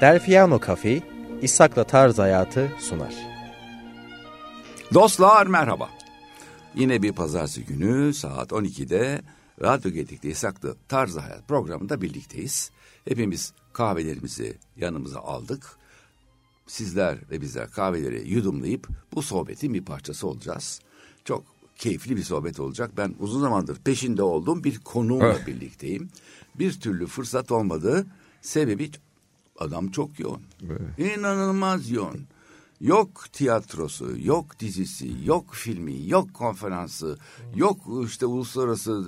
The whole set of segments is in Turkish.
Delfiano Cafe, İshak'la Tarz Hayatı sunar. Dostlar merhaba. Yine bir pazartesi günü saat 12'de Radyo Gedik'te İshak'la Tarz Hayat programında birlikteyiz. Hepimiz kahvelerimizi yanımıza aldık. Sizler ve bizler kahveleri yudumlayıp bu sohbetin bir parçası olacağız. Çok keyifli bir sohbet olacak. Ben uzun zamandır peşinde olduğum bir konuğumla birlikteyim. Bir türlü fırsat olmadı. Sebebi adam çok yoğun. İnanılmaz yoğun. Yok tiyatrosu, yok dizisi, yok filmi, yok konferansı, yok işte uluslararası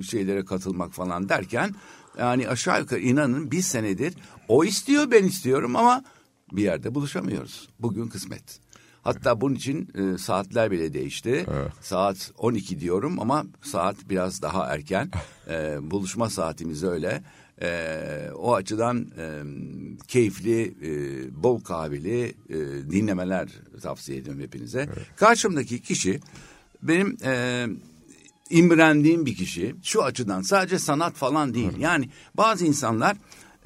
e, şeylere katılmak falan derken yani aşağı yukarı inanın bir senedir o istiyor ben istiyorum ama bir yerde buluşamıyoruz. Bugün kısmet. Hatta bunun için e, saatler bile değişti. Evet. Saat 12 diyorum ama saat biraz daha erken. e, buluşma saatimiz öyle. E, o açıdan e, keyifli, e, bol kahveli e, dinlemeler tavsiye ediyorum hepinize. Evet. Karşımdaki kişi benim e, imrendiğim bir kişi. Şu açıdan sadece sanat falan değil. Evet. Yani bazı insanlar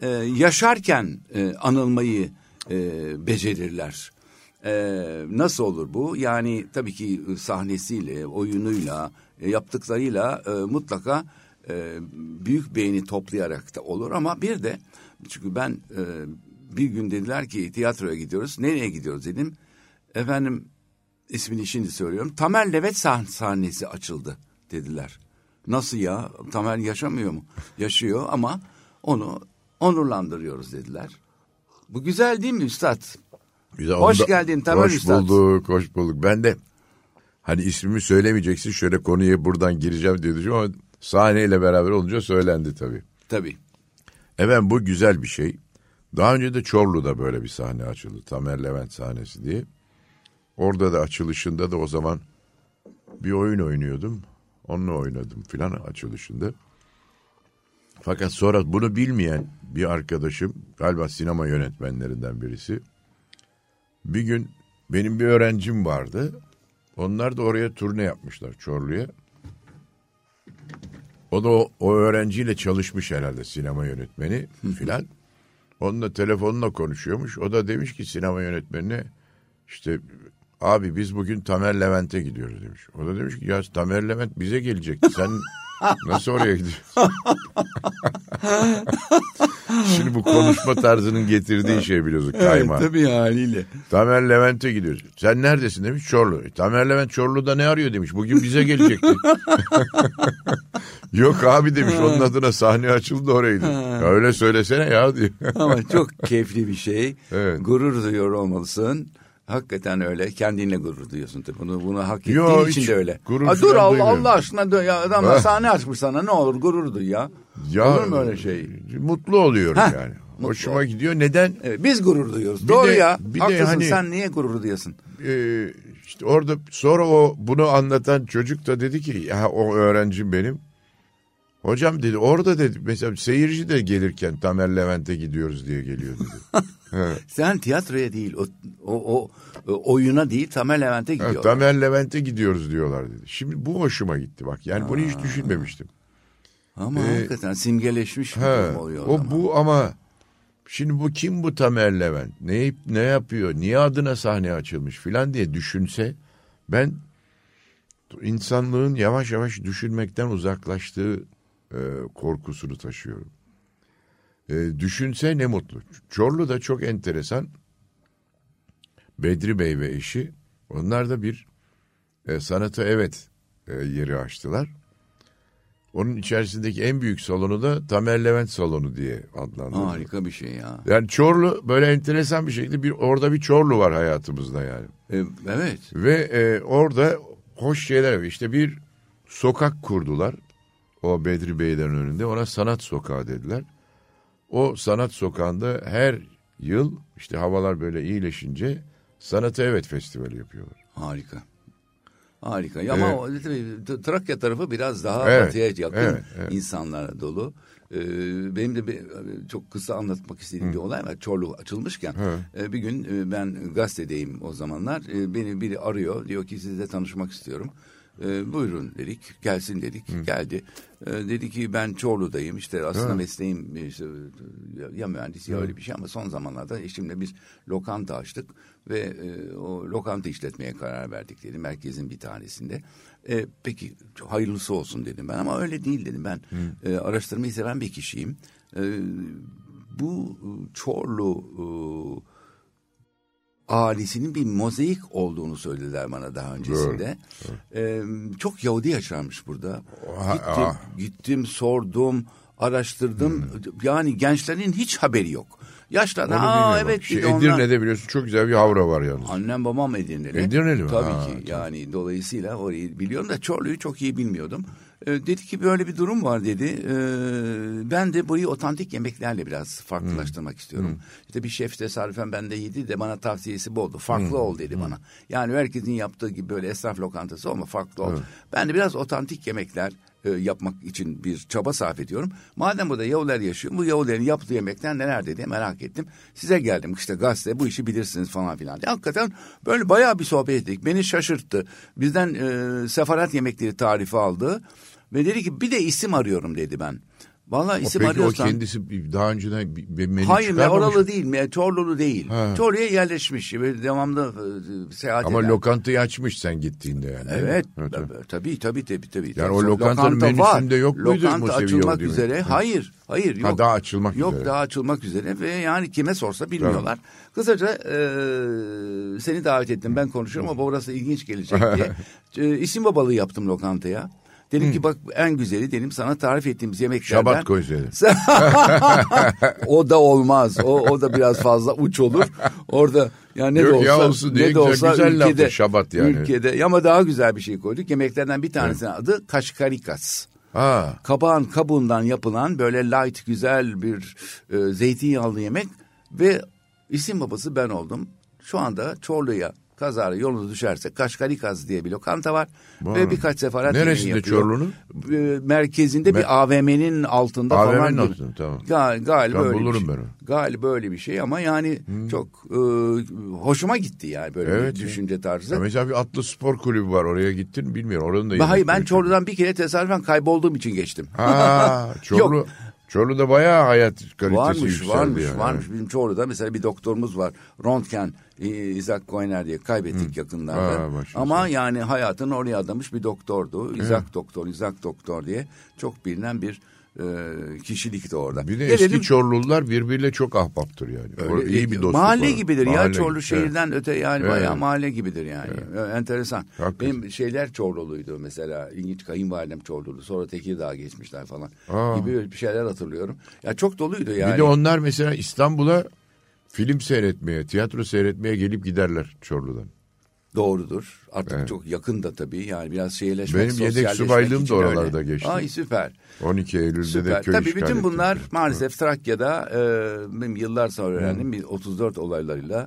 e, yaşarken e, anılmayı e, becerirler. Ee, nasıl olur bu? Yani tabii ki sahnesiyle, oyunuyla, e, yaptıklarıyla e, mutlaka e, büyük beğeni toplayarak da olur ama bir de çünkü ben e, bir gün dediler ki tiyatroya gidiyoruz. Nereye gidiyoruz dedim. Efendim ismini şimdi söylüyorum. Tamer Levet sah sahnesi açıldı dediler. Nasıl ya? Tamer yaşamıyor mu? Yaşıyor ama onu onurlandırıyoruz dediler. Bu güzel değil mi üstad? Güzel, hoş geldin Tamer Hoş Üstad. bulduk, hoş bulduk. Ben de hani ismimi söylemeyeceksin şöyle konuya buradan gireceğim diye düşünüyorum ama sahneyle beraber olunca söylendi tabii. Tabii. Evet bu güzel bir şey. Daha önce de Çorlu'da böyle bir sahne açıldı. Tamer Levent sahnesi diye. Orada da açılışında da o zaman bir oyun oynuyordum. Onunla oynadım filan açılışında. Fakat sonra bunu bilmeyen bir arkadaşım galiba sinema yönetmenlerinden birisi bir gün benim bir öğrencim vardı. Onlar da oraya turne yapmışlar Çorlu'ya. O da o, o öğrenciyle çalışmış herhalde sinema yönetmeni filan. Onunla telefonla konuşuyormuş. O da demiş ki sinema yönetmenine işte abi biz bugün Tamer Levent'e gidiyoruz demiş. O da demiş ki ya Tamer Levent bize gelecekti. Sen nasıl oraya gidiyorsun? Şimdi bu konuşma tarzının getirdiği şey biliyorsun kayma. Evet tabii haliyle. Tamer Levent'e gidiyoruz. Sen neredesin demiş Çorlu. E, Tamer Levent Çorlu'da ne arıyor demiş. Bugün bize gelecekti. Yok abi demiş onun adına sahne açıldı oraydı. Ya öyle söylesene ya diyor. Ama çok keyifli bir şey. Evet. Gurur duyuyor olmalısın. Hakikaten öyle. Kendinle gurur duyuyorsun tabii. Bunu, bunu hak ettiğin Yo, için de öyle. Aa, dur Allah, Allah aşkına ya adam sahne açmış sana ne olur gurur duy ya. Ya Olur mu öyle şey? Mutlu oluyorum Heh, yani. Mutlu. Hoşuma gidiyor. Neden? Evet, biz gurur duyuyoruz. Bir Doğru de, ya. Bir Haklısın. De hani, Sen niye gurur duyuyorsun? E, işte orada sonra o bunu anlatan çocuk da dedi ki ya o öğrencim benim. Hocam dedi orada dedi mesela seyirci de gelirken Tamer Levent'e gidiyoruz diye geliyor dedi. Sen tiyatroya değil o, o, o oyuna değil Tamer Levent'e gidiyor. Evet, Tamer Levent'e gidiyoruz diyorlar dedi. Şimdi bu hoşuma gitti bak. Yani Aa. bunu hiç düşünmemiştim. Ama ee, hakikaten simgeleşmiş bir he, durum oluyor. O, o bu ama şimdi bu kim bu Tamer Levent? Ne, ne yapıyor? Niye adına sahne açılmış filan diye düşünse ben insanlığın yavaş yavaş düşünmekten uzaklaştığı e, korkusunu taşıyorum. E, düşünse ne mutlu. Çorlu da çok enteresan. Bedri Bey ve eşi onlar da bir e, sanata evet e, yeri açtılar. Onun içerisindeki en büyük salonu da Tamer Levent salonu diye adlandırılıyor. Harika bir şey ya. Yani Çorlu böyle enteresan bir şekilde bir orada bir Çorlu var hayatımızda yani. E, evet. Ve e, orada hoş şeyler. İşte bir sokak kurdular. O Bedri Beylerin önünde ona sanat sokağı dediler. O sanat sokağında her yıl işte havalar böyle iyileşince Sanata Evet Festivali yapıyorlar. Harika. Harika. Ya ama evet. Trakya tarafı biraz daha evet, batıya yakın evet, evet. insanlara dolu. Ee, benim de bir, çok kısa anlatmak istediğim Hı. bir olay var. Çorlu açılmışken e, bir gün e, ben gazetedeyim o zamanlar. E, beni biri arıyor. Diyor ki sizle tanışmak istiyorum. E, buyurun dedik, gelsin dedik, geldi. E, dedi ki ben Çorlu'dayım işte aslında Ha. mesleğim işte, ya mühendis ya öyle bir şey ama son zamanlarda eşimle biz lokanta açtık ve e, o lokanta işletmeye karar verdik dedi merkezin bir tanesinde. E, peki hayırlısı olsun dedim ben ama öyle değil dedim ben e, araştırmayı seven bir kişiyim. E, bu Çorlu e, ailesinin bir mozaik olduğunu söylediler bana daha öncesinde. Ee, çok Yahudi yaşarmış burada. Gittim, ah. gittim, sordum, araştırdım. Yani gençlerin hiç haberi yok. Yaşlar aa evet Şey, dedi onlar. Edirne'de biliyorsun çok güzel bir havra var yalnız. Annem babam Edirne'li. Edirne'li mi? Tabii Ha, ki yani dolayısıyla orayı biliyorum da Çorlu'yu çok iyi bilmiyordum. Ee, dedi ki böyle bir durum var dedi. Ee, ben de burayı otantik yemeklerle biraz farklılaştırmak Hmm. istiyorum. İşte bir şef tesadüfen bende yedi de bana tavsiyesi bu oldu. Farklı Hmm. ol dedi bana. Yani herkesin yaptığı gibi böyle esnaf lokantası olma farklı ol. Ben de biraz otantik yemekler e, yapmak için bir çaba sarf ediyorum. Madem burada Yahudiler yaşıyor, bu Yahudilerin yaptığı yemekler neler diye merak ettim. Size geldim işte gazete bu işi bilirsiniz falan filan. diye. Hakikaten böyle bayağı bir sohbet ettik. Beni şaşırttı. Bizden e, sefaret yemekleri tarifi aldı. Ve dedi ki bir de isim arıyorum dedi ben. Vallahi isim Peki arıyorsan... o kendisi daha önceden bir, menü Hayır me- oralı değil, me- Çorlulu değil. Ha. Çorlu'ya yerleşmiş. Böyle devamlı e, seyahat Ama eden. lokantayı açmış sen gittiğinde yani. Evet, Evet, evet. tabii tabii tabii tabii. Yani o Tabii, lokantanın lokanta menüsünde yok muydu Lokanta açılmak mi? üzere. Ha. Hayır, hayır yok. Ha, daha açılmak yok, üzere. daha açılmak üzere ve yani kime sorsa bilmiyorlar. Kısaca e, seni davet ettim ben konuşuyorum ama orası ilginç gelecek diye. e, isim babalığı yaptım lokantaya. Dedim ki bak en güzeli dedim sana tarif ettiğimiz yemeklerden. Şabat koysaydı. o da olmaz. O, o da biraz fazla uç olur. Orada yani ne Yok de olsa ya olsun ne de güzel- olsa güzel laftır ülkede şabat yani. ülkede ama daha güzel bir şey koyduk. Yemeklerden bir tanesinin adı kaşkarikas. Ha. Kabağın kabuğundan yapılan böyle light güzel bir e, zeytinyağlı yemek ve isim babası ben oldum. Şu anda Çorlu'ya kazara yolunuz düşerse Kaşkarikaz diye bir lokanta var. Vay. Ve birkaç seferat Neresinde yapıyor. Çorlu'nun? E, merkezinde Me- bir AVM'nin altında AVM'nin falan. gibi. altında, tamam. Gal- galiba öyle bulurum bir şey. ben. Galiba öyle bir şey ama yani çok e, hoşuma gitti yani böyle Evet bir düşünce tarzı. Ya mesela bir atlı spor kulübü var oraya gittin mi bilmiyorum. Oranın da Ben- Hayır ben Çorlu'dan bir kere tesadüfen kaybolduğum için geçtim. Ha, Çorlu, Çorlu'da bayağı hayat kalitesi Varmış, yükseldi varmış, yani. varmış. Bizim Çorlu'da mesela bir doktorumuz var. Röntgen, e, İzak Koyner diye kaybettik yakınlarda. Ha, başınız Ama yani hayatını oraya adamış bir doktordu. İzak Doktor, İzak Doktor diye çok bilinen bir e, kişilikti orada. Bir de Gelelim- eski Çorlular birbiriyle çok ahbaptır yani. Öyle iyi bir dostluk Mahalle var. gibidir ya Mahalle Çorlu gibi, şehirden öte yani Evet. bayağı mahalle gibidir yani. Ee, Enteresan. Hakikaten. Benim şeyler Çorluluydu mesela. İlginç kayınvalidem Çorlulu. Sonra Tekirdağ'a geçmişler falan. Aa. Gibi bir şeyler hatırlıyorum. Ya çok doluydu yani. Bir de onlar mesela İstanbul'a film seyretmeye, tiyatro seyretmeye gelip giderler Çorlu'dan. Doğrudur. Artık Evet. çok yakın da tabii. Yani biraz şehirleşmek, Benim yedek subaylığım da oralarda öyle. geçti. Ay süper. 12 Eylül'de de Süper. köy Tabii bütün ettim. bunlar maalesef Trakya'da e, benim yıllar sonra öğrendim. bir 34 olaylarıyla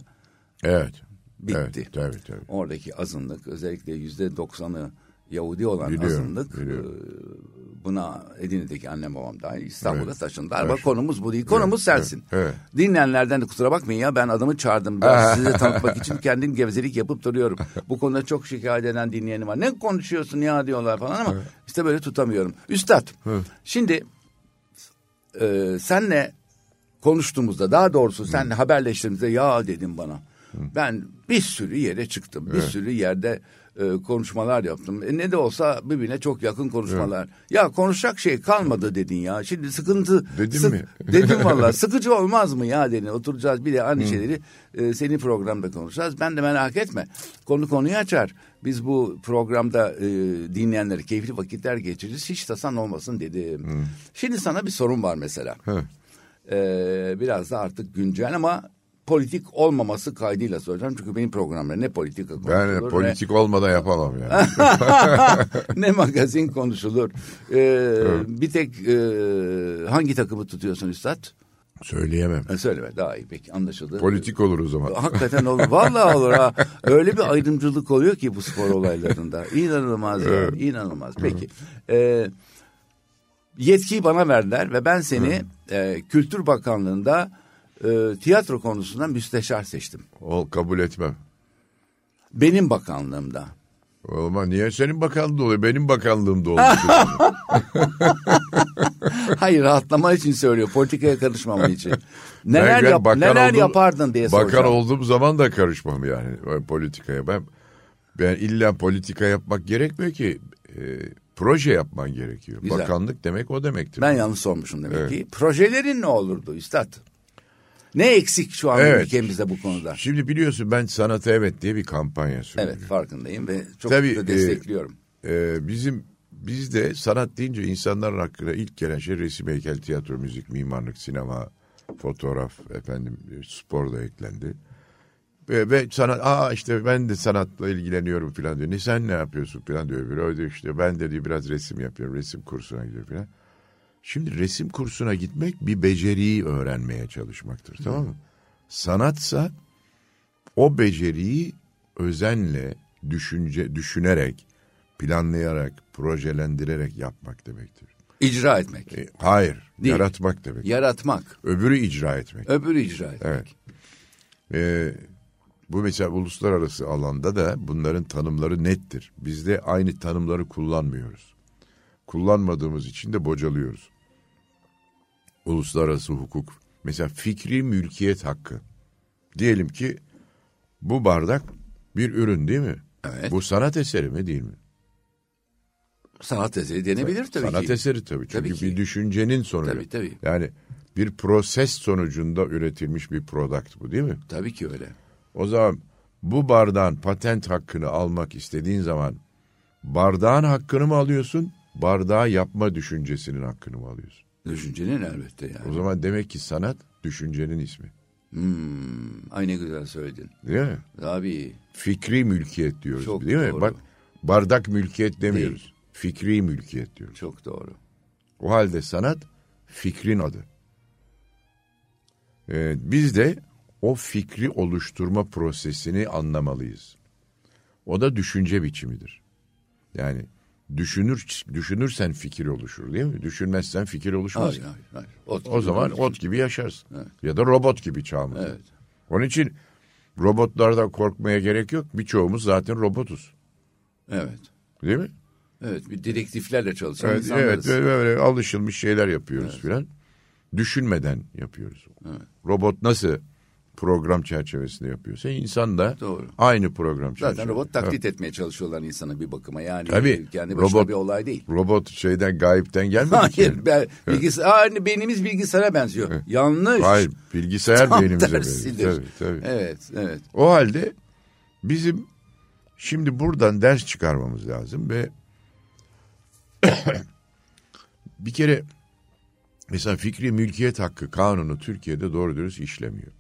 Evet. bitti. Evet, tabii tabii. Oradaki azınlık özellikle yüzde doksanı Yahudi olan Biliyorum, azınlık biliyorum. e, buna Edirne'deki annem babam dahil İstanbul'a Evet. taşındılar. Ama Evet. konumuz bu değil. Konumuz Evet, sensin. evet. Dinleyenlerden de kusura bakmayın ya ben adamı çağırdım. Biraz size tanıtmak için kendim gevezelik yapıp duruyorum. Bu konuda çok şikayet eden dinleyenim var. Ne konuşuyorsun ya diyorlar falan ama işte böyle tutamıyorum. Üstad şimdi e, senle konuştuğumuzda daha doğrusu senle haberleştiğimizde ya dedim bana. Ben bir sürü yere çıktım. Bir sürü yerde e, konuşmalar yaptım. E, ne de olsa birbirine çok yakın konuşmalar. Ya konuşacak şey kalmadı dedin ya. Şimdi sıkıntı Dedin mi? Dedim valla. Sıkıcı olmaz mı ya dedin. Oturacağız bir de aynı şeyleri e, senin programda konuşacağız. Ben de merak etme. Konu konuyu açar. Biz bu programda e, dinleyenlere keyifli vakitler geçiririz. Hiç tasan olmasın dedim. Şimdi sana bir sorun var mesela. Hı. Ee, biraz da artık güncel ama politik olmaması kaydıyla soracağım. Çünkü benim programda ne politika konuşulur Ben politik olmadan yapamam yani. ne, ne magazin konuşulur. Ee, Bir tek e, hangi takımı tutuyorsun Üstad? Söyleyemem. Ha, söyleme daha iyi peki anlaşıldı. Politik olur o zaman. Hakikaten olur. Vallahi olur ha. Öyle bir ayrımcılık oluyor ki bu spor olaylarında. İnanılmaz ya. İnanılmaz. Peki. Ee, yetkiyi bana verdiler ve ben seni e, Kültür Bakanlığı'nda e, tiyatro konusunda müsteşar seçtim. Ol kabul etmem. Benim bakanlığımda. Olma niye senin bakanlığın oluyor? Benim bakanlığım da oluyor. Hayır rahatlaman için söylüyor. Politikaya karışmaman için. Neler, yap, bakan neler oldum- yapardın diye Bakan soracağım. olduğum zaman da karışmam yani o politikaya. Ben ben illa politika yapmak gerekmiyor ki. E, proje yapman gerekiyor. Güzel. Bakanlık demek o demektir. Ben yanlış sormuşum demek Evet. ki. Projelerin ne olurdu üstad? Ne eksik şu an Evet. ülkemizde bu konuda? Şimdi biliyorsun ben sanata evet diye bir kampanya söylüyorum. Evet farkındayım ve çok Tabii, da e, destekliyorum. Ee, bizim bizde sanat deyince insanların aklına ilk gelen şey resim, heykel, tiyatro, müzik, mimarlık, sinema, fotoğraf, efendim e, spor da eklendi. Ve, ve sanat, aa işte ben de sanatla ilgileniyorum falan diyor. Ne sen ne yapıyorsun falan diyor. Öbürü diyor işte ben de diyor biraz resim yapıyorum. Resim kursuna gidiyor falan. Şimdi resim kursuna gitmek bir beceriyi öğrenmeye çalışmaktır tamam mı? Sanatsa o beceriyi özenle, düşünce, düşünerek, planlayarak, projelendirerek yapmak demektir. İcra etmek, E, hayır, Değil. yaratmak demek. yaratmak, Öbürü icra etmek. öbürü icra etmek. Evet. E, bu mesela uluslararası alanda da bunların tanımları nettir. Bizde aynı tanımları kullanmıyoruz. Kullanmadığımız için de bocalıyoruz. Uluslararası hukuk, mesela fikri mülkiyet hakkı. Diyelim ki bu bardak bir ürün değil mi? Evet. Bu sanat eseri mi değil mi? Sanat eseri denebilir tabii sanat ki. eseri tabii. Çünkü Tabii ki. bir düşüncenin sonucu. Tabii, tabii. Yani bir proses sonucunda üretilmiş bir product bu değil mi? Tabii ki öyle. O zaman bu bardağın patent hakkını almak istediğin zaman bardağın hakkını mı alıyorsun? Bardağı yapma düşüncesinin hakkını mı alıyorsun? Düşüncenin elbette O yani. zaman demek ki sanat düşüncenin ismi. Hmm, ay ne güzel söyledin. Değil mi? Tabii. Fikri mülkiyet diyoruz Çok değil mi? doğru. Bak bardak mülkiyet demiyoruz. Değil. Fikri mülkiyet diyoruz. Çok doğru. O halde sanat fikrin adı. Ee, biz de o fikri oluşturma prosesini anlamalıyız. O da düşünce biçimidir. Yani düşünür düşünürsen fikir oluşur değil mi? Düşünmezsen fikir oluşmaz. Hayır, hayır, hayır. Ot O zaman ot gibi yaşarsın. Ya da robot gibi çağımızda. Evet. Onun için robotlardan korkmaya gerek yok. Birçoğumuz zaten robotuz. Evet. Değil mi? Evet bir direktiflerle çalışan Evet, evet insanlarız. böyle, böyle alışılmış şeyler yapıyoruz filan. Düşünmeden yapıyoruz. Robot nasıl program çerçevesinde yapıyorsa insan da Doğru. aynı program çerçevesinde. Zaten robot taklit etmeye çalışıyorlar insanı bir bakıma. Yani Tabii. kendi başına Robot- bir olay değil. Robot şeyden gayipten gelmedi ki. Hayır, ben, bilgisayar, Aa, beynimiz bilgisayara benziyor. Yanlış. Hayır, bilgisayar Tam beynimize tersidir. benziyor. Tabii, tabii. Evet, evet. O halde bizim şimdi buradan ders çıkarmamız lazım ve bir kere mesela fikri mülkiyet hakkı kanunu Türkiye'de doğru dürüst işlemiyor.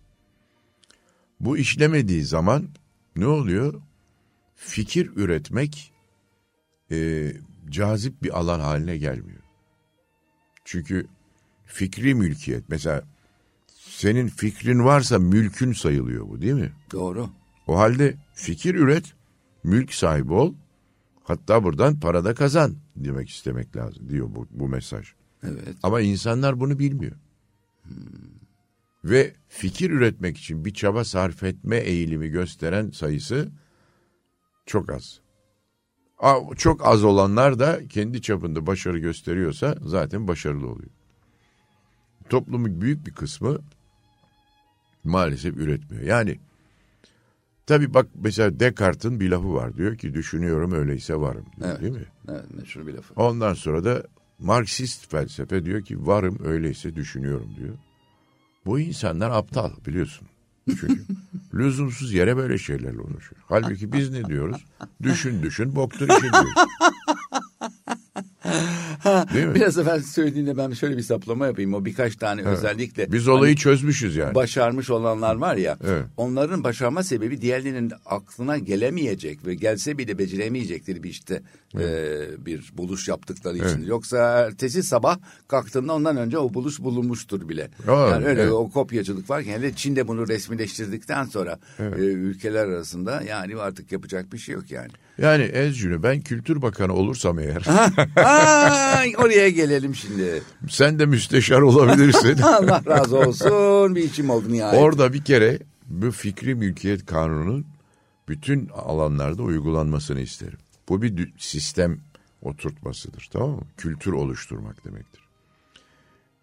Bu işlemediği zaman ne oluyor? Fikir üretmek e, cazip bir alan haline gelmiyor. Çünkü fikri mülkiyet mesela senin fikrin varsa mülkün sayılıyor bu değil mi? Doğru. O halde fikir üret, mülk sahibi ol, hatta buradan para da kazan demek istemek lazım diyor bu, bu mesaj. Evet. Ama insanlar bunu bilmiyor. Ve fikir üretmek için bir çaba sarf etme eğilimi gösteren sayısı çok az. Çok az olanlar da kendi çapında başarı gösteriyorsa zaten başarılı oluyor. Toplumun büyük bir kısmı maalesef üretmiyor. Yani tabii bak mesela Descartes'in bir lafı var. Diyor ki düşünüyorum öyleyse varım. Diyor, Evet. Değil mi? Evet, meşhur bir lafı. Ondan sonra da Marksist felsefe diyor ki varım öyleyse düşünüyorum diyor. Bu insanlar aptal biliyorsun. Çünkü lüzumsuz yere böyle şeylerle uğraşıyor. Halbuki biz ne diyoruz? Düşün düşün boktur işin diyoruz. Biraz evvel söylediğinde ben şöyle bir saplama yapayım. O birkaç tane özellikle Biz olayı çözmüşüz yani. başarmış olanlar var ya. Evet. Onların başarma sebebi diğerlerinin aklına gelemeyecek ve gelse bile beceremeyecekleri bir işte e, bir buluş yaptıkları için. Evet. Yoksa ertesi sabah kalktığında ondan önce o buluş bulunmuştur bile. Aa, yani öyle evet. o kopyacılık varken hele Çin'de bunu resmileştirdikten sonra e, ülkeler arasında yani artık yapacak bir şey yok yani. Yani Ezcün'ü ben Kültür Bakanı olursam eğer Ay, oraya gelelim şimdi. sen de müsteşar olabilirsin. Allah razı olsun bir içim oldu nihayet. Orada bir kere bu fikri mülkiyet kanununun bütün alanlarda uygulanmasını isterim. Bu bir sistem oturtmasıdır tamam mı? Kültür oluşturmak demektir.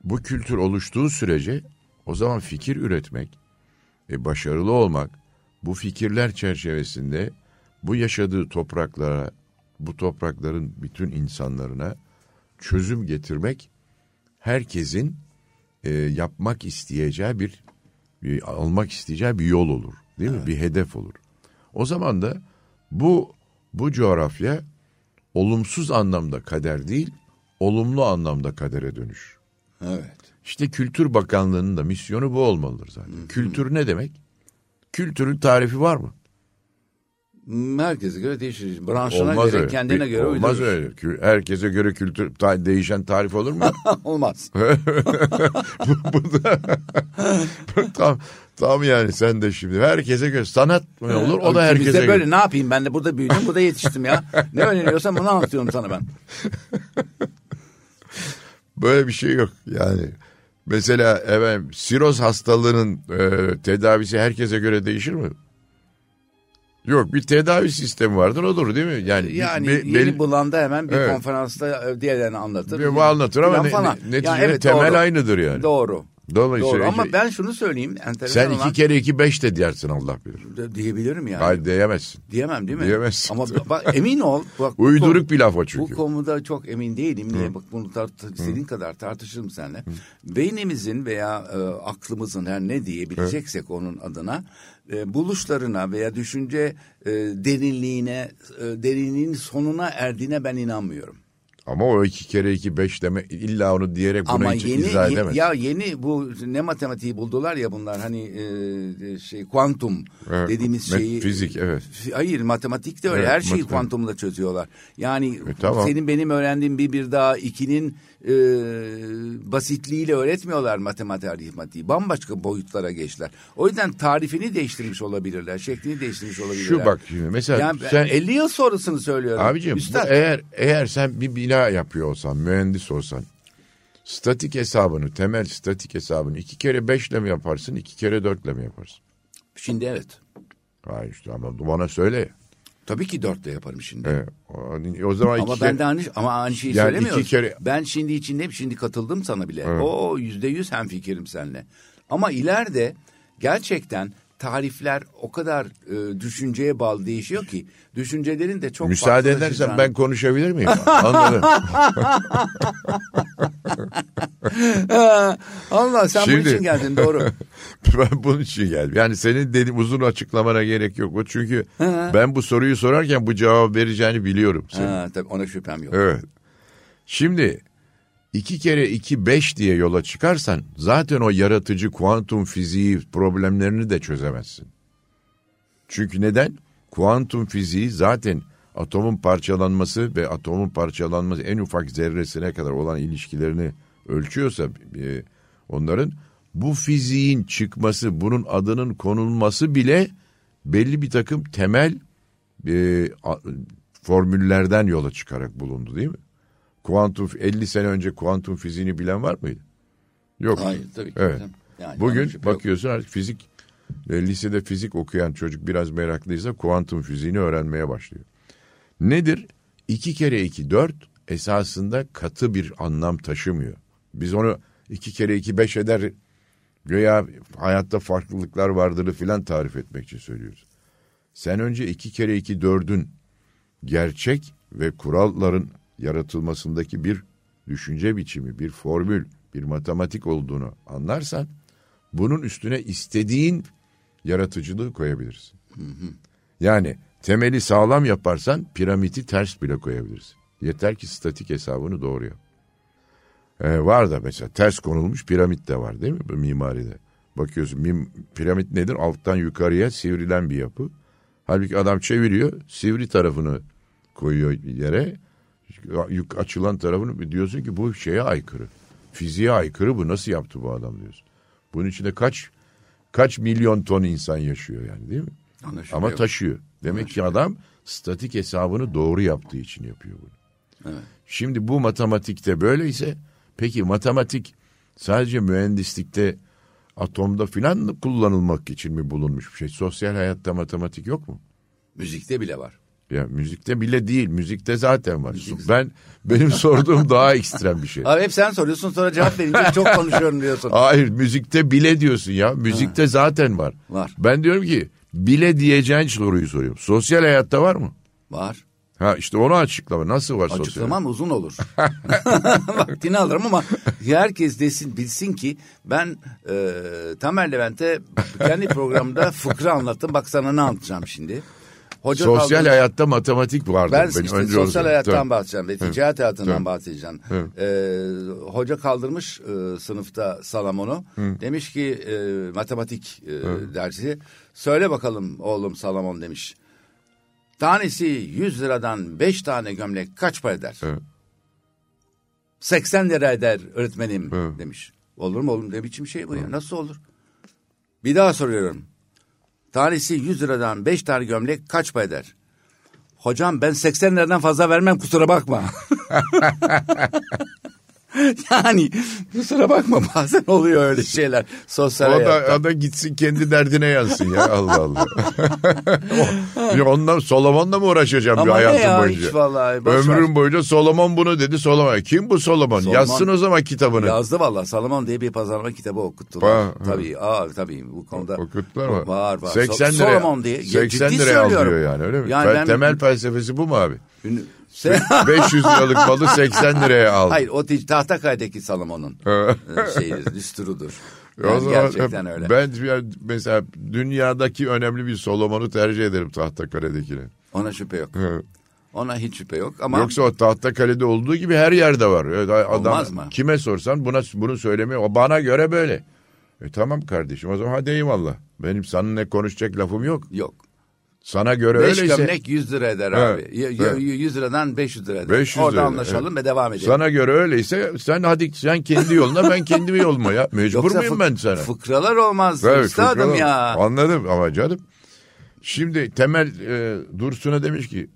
Bu kültür oluştuğu sürece o zaman fikir üretmek ve başarılı olmak bu fikirler çerçevesinde bu yaşadığı topraklara, bu toprakların bütün insanlarına çözüm getirmek herkesin e, yapmak isteyeceği bir, bir almak isteyeceği bir yol olur. Değil mi? Bir hedef olur. O zaman da bu bu coğrafya olumsuz anlamda kader değil, olumlu anlamda kadere dönüşür. Evet. İşte Kültür Bakanlığı'nın da misyonu bu olmalıdır zaten. Kültür ne demek? Kültürün tarifi var mı? Herkese göre değişir. Branşına Olmaz göre, öyle. kendine Bir- göre Olmaz uydurur. öyle. Herkese göre kültür ta- değişen tarif olur mu? Olmaz. bu da tam tam yani sen de şimdi herkese göre sanat mı olur? O da herkese göre. böyle ne yapayım ben de burada büyüdüm burada yetiştim ya. ne öğreniyorsam bunu anlatıyorum sana ben. Böyle bir şey yok yani. Mesela efendim siroz hastalığının e, tedavisi herkese göre değişir mi? Yok bir tedavi sistemi vardır olur değil mi? Yani, Yani be- yeni belli- bulanda hemen bir Evet. konferansta diğerlerini anlatır. Bir anlatır ama ne- falan. ne- neticede Ya evet, temel doğru. aynıdır yani. Doğru. Dolayısıyla Doğru ama ben şunu söyleyeyim. Enteresan sen olan, iki kere iki beş de dersin Allah bilir. de- diyebilirim yani. Hayır diyemezsin. Diyemem değil mi? Diyemezsin. Ama bak, emin ol. Bak, bu Uyduruk konu- bir laf o Bu çünkü. konuda çok emin değilim. Niye? Bak bunu tart- istediğin kadar tartışırım seninle. Beynimizin veya e, aklımızın her ne diyebileceksek onun adına e, buluşlarına veya düşünce e, derinliğine, e, derinliğin sonuna erdiğine ben inanmıyorum. Ama o iki kere iki beş deme illa onu diyerek buna Ama hiç yeni izah edemez. ya yeni bu ne matematiği buldular ya bunlar hani e, şey kuantum Evet, dediğimiz şeyi fizik, evet. Hayır matematik de öyle Evet, her şeyi matematik. kuantumla çözüyorlar. Yani E, tamam. senin benim öğrendiğim bir bir daha ikinin e, basitliğiyle öğretmiyorlar matematik aritmatiği. Bambaşka boyutlara geçtiler. O yüzden tarifini değiştirmiş olabilirler, şeklini değiştirmiş olabilirler. Şu bak şimdi mesela yani sen 50 yıl sonrasını söylüyorum. Abicim bu Üstad, eğer eğer sen bir bina yapıyor olsan, mühendis olsan, statik hesabını, temel statik hesabını iki kere beşle mi yaparsın, iki kere dörtle mi yaparsın? Şimdi evet. Ha işte ama bana söyle. Tabii ki dörtle yaparım şimdi. E, o, o zaman Ama iki ben kere, de aynı, ama aynı şeyi Yani söylemiyoruz. iki kere- Ben şimdi içinde şimdi katıldım sana bile. Evet. O yüzde yüz hemfikirim seninle. Ama ileride gerçekten tarifler o kadar e, düşünceye bağlı değişiyor ki düşüncelerin de çok müsaade edersen ben konuşabilir miyim? Anladım. Allah sen bunun Şimdi- için geldin doğru. ben bunun için geldim. Yani senin dediğin uzun açıklamana gerek yok. O çünkü ben bu soruyu sorarken bu cevabı vereceğini biliyorum. Senin. ha, tabii ona şüphem yok. Evet. Şimdi iki kere iki beş diye yola çıkarsan zaten o yaratıcı kuantum fiziği problemlerini de çözemezsin. Çünkü neden? Kuantum fiziği zaten atomun parçalanması ve atomun parçalanması en ufak zerresine kadar olan ilişkilerini ölçüyorsa e, onların bu fiziğin çıkması, bunun adının konulması bile belli bir takım temel e, formüllerden yola çıkarak bulundu değil mi? Kuantum 50 sene önce kuantum fiziğini bilen var mıydı? Yok. Hayır tabii ki. Evet. Yani Bugün yok. bakıyorsun artık fizik e, lisede fizik okuyan çocuk biraz meraklıysa kuantum fiziğini öğrenmeye başlıyor. Nedir? İki kere iki dört esasında katı bir anlam taşımıyor. Biz onu iki kere iki beş eder göya hayatta farklılıklar vardırı filan tarif etmek için söylüyoruz. Sen önce iki kere iki dördün gerçek ve kuralların yaratılmasındaki bir düşünce biçimi, bir formül, bir matematik olduğunu anlarsan bunun üstüne istediğin yaratıcılığı koyabilirsin. Yani temeli sağlam yaparsan piramidi ters bile koyabilirsin. Yeter ki statik hesabını doğru yap. Ee, var da mesela ters konulmuş piramit de var değil mi mimaride? Bakıyorsun mim, piramit nedir? Alttan yukarıya sivrilen bir yapı. Halbuki adam çeviriyor, sivri tarafını koyuyor yere. Yük açılan tarafını diyorsun ki bu şeye aykırı. Fiziğe aykırı bu nasıl yaptı bu adam diyorsun. Bunun içinde kaç kaç milyon ton insan yaşıyor yani değil mi? Anlaşılıyor. Ama taşıyor. Demek ki adam statik hesabını doğru yaptığı için yapıyor bunu. Evet. Şimdi bu matematikte böyleyse peki matematik sadece mühendislikte atomda filan kullanılmak için mi bulunmuş bir şey? Sosyal hayatta matematik yok mu? Müzikte bile var. Ya müzikte bile değil. Müzikte zaten var. Ben benim sorduğum daha ekstrem bir şey. Abi hep sen soruyorsun sonra cevap verince çok konuşuyorum diyorsun. Hayır müzikte bile diyorsun ya. Müzikte zaten var. Var. Ben diyorum ki bile diyeceğin soruyu soruyorum. Sosyal hayatta var mı? Var. Ha işte onu açıklama. Nasıl var sosyal? Açıklamam uzun olur. Vaktini alırım ama herkes desin bilsin ki ben e, Tamer Levent'e kendi programda fıkra anlattım. Bak sana ne anlatacağım şimdi. Hoca Sosyal kaldı- hayatta matematik vardır. ben benim. işte Önce onu sosyal söyle. hayattan Tabii. bahsedeceğim ve ticaret hayatından Tabii. bahsedeceğim. Ee, hoca kaldırmış e, sınıfta Salamon'u. Demiş ki e, matematik e, dersi. Söyle bakalım oğlum Salamon demiş. Tanesi 100 liradan 5 tane gömlek kaç para eder? Evet. 80 lira eder öğretmenim Evet. demiş. Olur mu oğlum ne biçim şey bu ya nasıl olur? Bir daha soruyorum. Tanesi 100 liradan 5 tane gömlek kaç para eder? Hocam ben 80 liradan fazla vermem kusura bakma. yani kusura bakma bazen oluyor öyle şeyler sosyal O hayatta. da, o da gitsin kendi derdine yansın ya Allah Allah. O- ondan Solomon'la mı uğraşacağım bir Ama ne hayatım ya, boyunca? hiç vallahi. Ömrüm boyunca Solomon bunu dedi Solomon. Kim bu Solomon? Solomon- Yazsın o zaman kitabını. Yazdı valla Salomon diye bir pazarlama kitabı okuttular. Ha, tabii, aa, tabii bu konuda. Okuttular mı? Var var. 80 So- liraya, Solomon diye. 80 Ciddi liraya alıyor yani öyle mi? Yani ben- Temel felsefesi bu mu abi? Ünlü- Se- 500 liralık malı 80 liraya aldı. Hayır o tic- Tahtakaya'daki Salomon'un e, şeyidir, düsturudur. O Yani zaman gerçekten öyle. Ben mesela dünyadaki önemli bir Solomon'u tercih ederim Tahtakale'dekine. Ona şüphe yok. Ona hiç şüphe yok ama Yoksa o Tahtakale'de olduğu gibi her yerde var. Evet, adam, Olmaz mı? Kime sorsan buna bunu söylemiyor. O bana göre böyle. E tamam kardeşim o zaman hadi eyvallah. Benim sana ne konuşacak lafım yok. yok. Sana göre 5 öyleyse. gömlek 100 lira eder Evet, abi. Y- y- evet. 100 liradan 500 lira eder. 500 Orada lira, anlaşalım evet. ve devam edelim. Sana göre öyleyse sen hadi sen kendi yoluna ben kendi yoluma ya. Mecbur Yoksa muyum fık- ben sana? Fıkralar olmaz Evet, üstadım fıkralar. ya. Anladım ama canım. Şimdi Temel e, Dursun'a demiş ki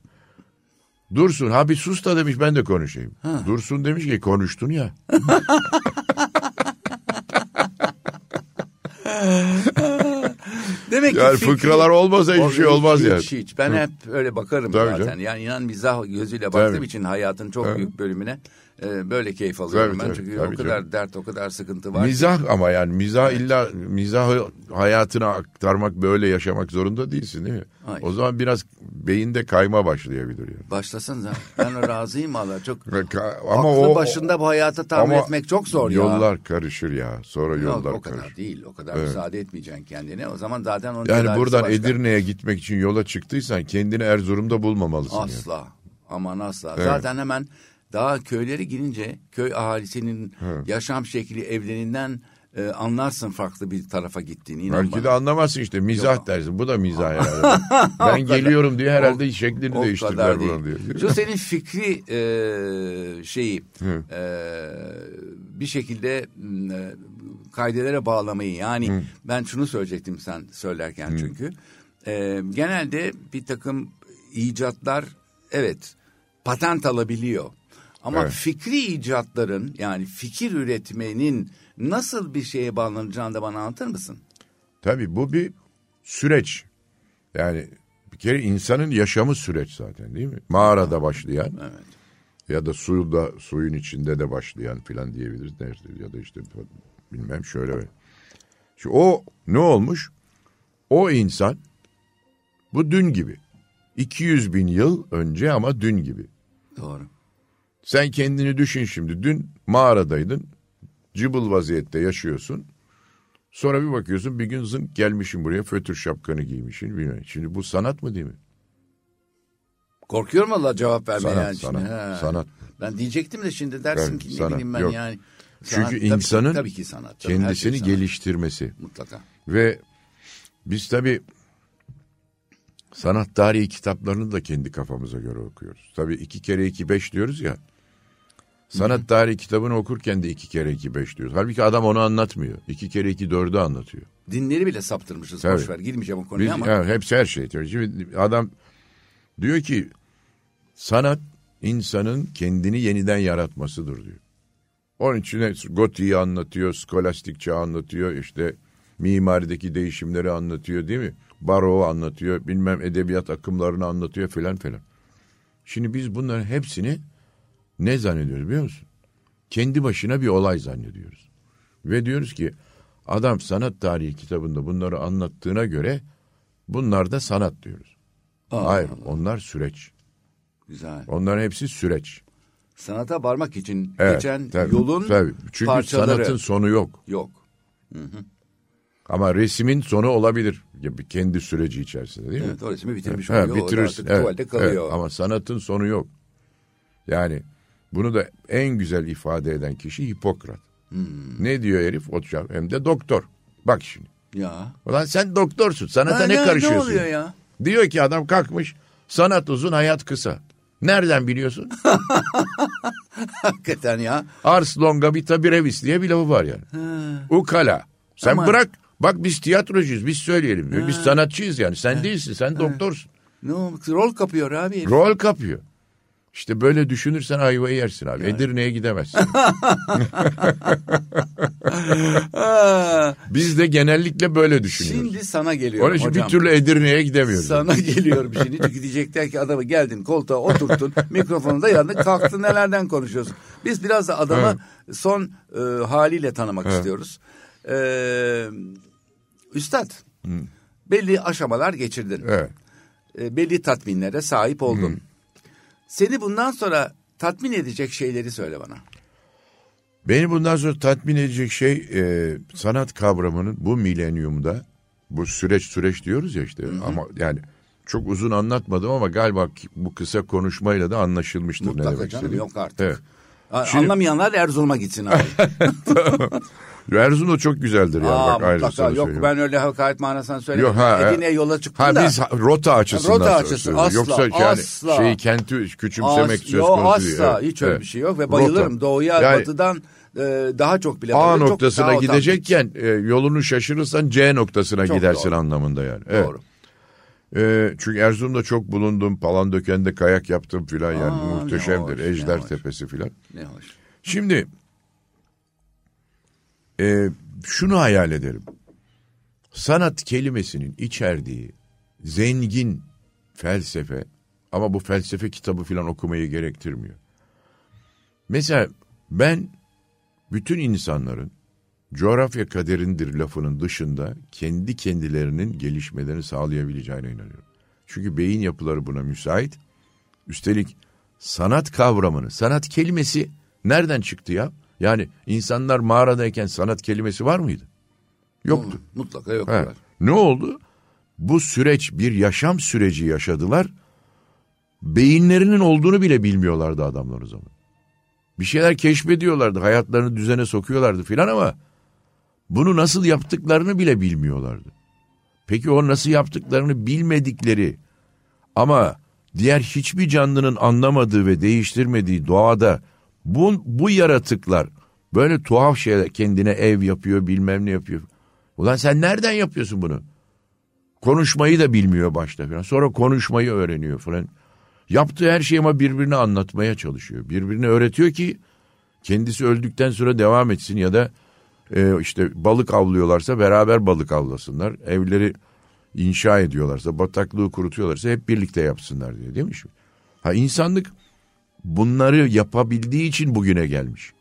Dursun ha bir sus da demiş ben de konuşayım. Dursun demiş ki konuştun ya. Demek ki Yani fikri- fıkralar olmasa hiçbir şey olmaz hiç, yani. Hiç, hiç. Ben hep öyle bakarım Tabii zaten. canım. Yani inan mizah gözüyle baktığım Tabii. için hayatın çok Evet. büyük bölümüne e, böyle keyif alıyorum Tabii, ben. tabii, Çünkü tabii o kadar dert, o kadar sıkıntı var. ki. Mizah ama yani mizah illa mizahı hayatına aktarmak böyle yaşamak zorunda değilsin değil mi? Hayır. O zaman biraz beyinde kayma başlayabilir yani. Başlasın da. Ben razıyım valla. Çok ama aklı o başında bu hayatı tahmin etmek çok zor ya. Yollar karışır ya. Sonra Yok, yollar o kadar karışır. değil. O kadar Evet. müsaade etmeyeceksin kendine. O zaman zaten onun Yani buradan başka. Edirne'ye gitmek için yola çıktıysan kendini Erzurum'da bulmamalısın. yani. Asla. Aman asla. Evet. Zaten hemen daha köyleri girince köy ahalisinin yaşam şekli evlerinden e, anlarsın farklı bir tarafa gittiğini. İnan Belki bana. de anlamazsın işte mizah Yok. dersin. Bu da mizah herhalde. ben geliyorum diye herhalde O- şeklini o değiştirdiler bunun diye. Şu senin fikri e, şeyi e, bir şekilde e, kaidelere bağlamayı yani ben şunu söyleyecektim sen söylerken çünkü e, genelde bir takım icatlar evet patent alabiliyor. Ama Evet. fikri icatların yani fikir üretmenin nasıl bir şeye bağlanacağını da bana anlatır mısın? Tabii bu bir süreç. Yani bir kere insanın yaşamı süreç zaten değil mi? Mağarada başlayan Evet. ya da suda suyun içinde de başlayan filan diyebiliriz. Nerede ya da işte bilmem şöyle. böyle. Şu o ne olmuş? O insan bu dün gibi. 200 bin yıl önce ama dün gibi. Doğru. Sen kendini düşün şimdi. Dün mağaradaydın. Cıbıl vaziyette yaşıyorsun. Sonra bir bakıyorsun bir gün zınk gelmişsin buraya fötür şapkanı giymişsin. bilmem. Şimdi bu sanat mı değil mi? Korkuyorum valla cevap vermeye Sanat, yani şimdi. sanat, Ha. sanat. Ben diyecektim de şimdi dersin Evet, ki ne sanat, bileyim ben yok. yani. Çünkü Sanat, tabii ki- insanın tabii ki sanat. tabii, şey Kendisini sanat, geliştirmesi. Mutlaka. Ve biz tabii sanat tarihi kitaplarını da kendi kafamıza göre okuyoruz. Tabii iki kere iki beş diyoruz ya. Sanat tarihi kitabını okurken de iki kere iki beş diyoruz. Halbuki adam onu anlatmıyor. İki kere iki dördü anlatıyor. Dinleri bile saptırmışız. Tabii. Boş ver. Girmeyeceğim o konuya Biz, ama. ha, hepsi her şey. Şimdi adam diyor ki sanat insanın kendini yeniden yaratmasıdır diyor. Onun için de gotiği anlatıyor, skolastik çağı anlatıyor, işte mimarideki değişimleri anlatıyor değil mi? baro anlatıyor, bilmem edebiyat akımlarını anlatıyor filan filan. Şimdi biz bunların hepsini ne zannediyoruz biliyor musun? Kendi başına bir olay zannediyoruz. Ve diyoruz ki adam sanat tarihi kitabında bunları anlattığına göre bunlar da sanat diyoruz. Aa, Hayır onlar süreç. Güzel. Onların hepsi süreç. Sanata varmak için Evet, geçen tabii, yolun tabii. Çünkü parçaları sanatın sonu yok. yok. Ama resmin sonu olabilir. Kendi süreci içerisinde değil mi? Evet, o resmi bitirmiş oluyor. da bitirirsin. artık Evet, tuvalde kalıyor. evet. Ama sanatın sonu yok. Yani bunu da en güzel ifade eden kişi Hipokrat. Hmm. Ne diyor herif? O hem de doktor. Bak şimdi. Ya. Ulan sen doktorsun. Sanata Ha, ne karışıyorsun? Ne oluyor ya? Diyor ki adam kalkmış. Sanat uzun, hayat kısa. Nereden biliyorsun? Hakikaten ya. Ars longa vita brevis diye bir lafı var yani. Ukala. Sen Ama- bırak. Bak biz tiyatrocuyuz. Biz söyleyelim. diyor. Biz sanatçıyız yani. Sen değilsin. Sen doktorsun. Ne o? Rol kapıyor abi. herif. Rol kapıyor. İşte böyle düşünürsen ayvayı yersin abi. Edirne'ye gidemezsin. Biz de genellikle böyle düşünüyoruz. Şimdi sana geliyorum Onun için hocam. bir türlü Edirne'ye gidemiyoruz. Sana geliyorum şimdi çünkü diyecekler ki adamı geldin koltuğa oturttun mikrofonu da yanına kalktın nelerden konuşuyorsun. Biz biraz da adamı son e, haliyle tanımak istiyoruz. E, üstad belli aşamalar geçirdin. Evet. E, belli tatminlere sahip oldun. Seni bundan sonra tatmin edecek şeyleri söyle bana. Beni bundan sonra tatmin edecek şey e, sanat kavramının bu milenyumda bu süreç süreç diyoruz ya işte ama yani çok uzun anlatmadım ama galiba bu kısa konuşmayla da anlaşılmıştır ne Mutlaka demek canım istediğim. yok artık. Evet. Şimdi- Anlamayanlar Erzurum'a gitsin abi. Erzurum da çok güzeldir yani Aa, bak mutlaka yok söyleyeyim. ben öyle hakaret manasından söylemedim. Yok, ha, Edirne'ye yola çıktım Ha da. biz rota açısından Rota açısı, asla, Yoksa yani asla. şeyi kenti küçümsemek As- söz konusu değil. asla Evet, hiç öyle evet. bir şey yok ve bayılırım. Rota. Doğuya Yani batıdan e, daha çok bile A. Çok noktasına otantik. gidecekken e, yolunu şaşırırsan C noktasına Çok gidersin doğru. anlamında yani. Evet. Doğru. E, çünkü Erzurum'da çok bulundum. Palandöken'de kayak yaptım filan yani Aa, muhteşemdir. hoş, Ejder. Tepesi filan. Ne hoş. Şimdi e, şunu hayal ederim. Sanat kelimesinin içerdiği zengin felsefe ama bu felsefe kitabı filan okumayı gerektirmiyor. Mesela ben bütün insanların coğrafya kaderindir lafının dışında kendi kendilerinin gelişmelerini sağlayabileceğine inanıyorum. Çünkü beyin yapıları buna müsait. Üstelik sanat kavramını, sanat kelimesi nereden çıktı ya? Yani insanlar mağaradayken sanat kelimesi var mıydı? Yoktu. Mutlaka yok. He. Ne oldu? Bu süreç bir yaşam süreci yaşadılar. Beyinlerinin olduğunu bile bilmiyorlardı adamlar o zaman. Bir şeyler keşfediyorlardı, hayatlarını düzene sokuyorlardı filan ama bunu nasıl yaptıklarını bile bilmiyorlardı. Peki o nasıl yaptıklarını bilmedikleri ama diğer hiçbir canlının anlamadığı ve değiştirmediği doğada bu, bu yaratıklar böyle tuhaf şeyler kendine ev yapıyor bilmem ne yapıyor. Ulan sen nereden yapıyorsun bunu? Konuşmayı da bilmiyor başta falan. Sonra konuşmayı öğreniyor falan. Yaptığı her şeyi ama birbirine anlatmaya çalışıyor. Birbirine öğretiyor ki kendisi öldükten sonra devam etsin ya da e, işte balık avlıyorlarsa beraber balık avlasınlar. Evleri inşa ediyorlarsa, bataklığı kurutuyorlarsa hep birlikte yapsınlar diye değil mi? Ha insanlık bunları yapabildiği için bugüne gelmiş.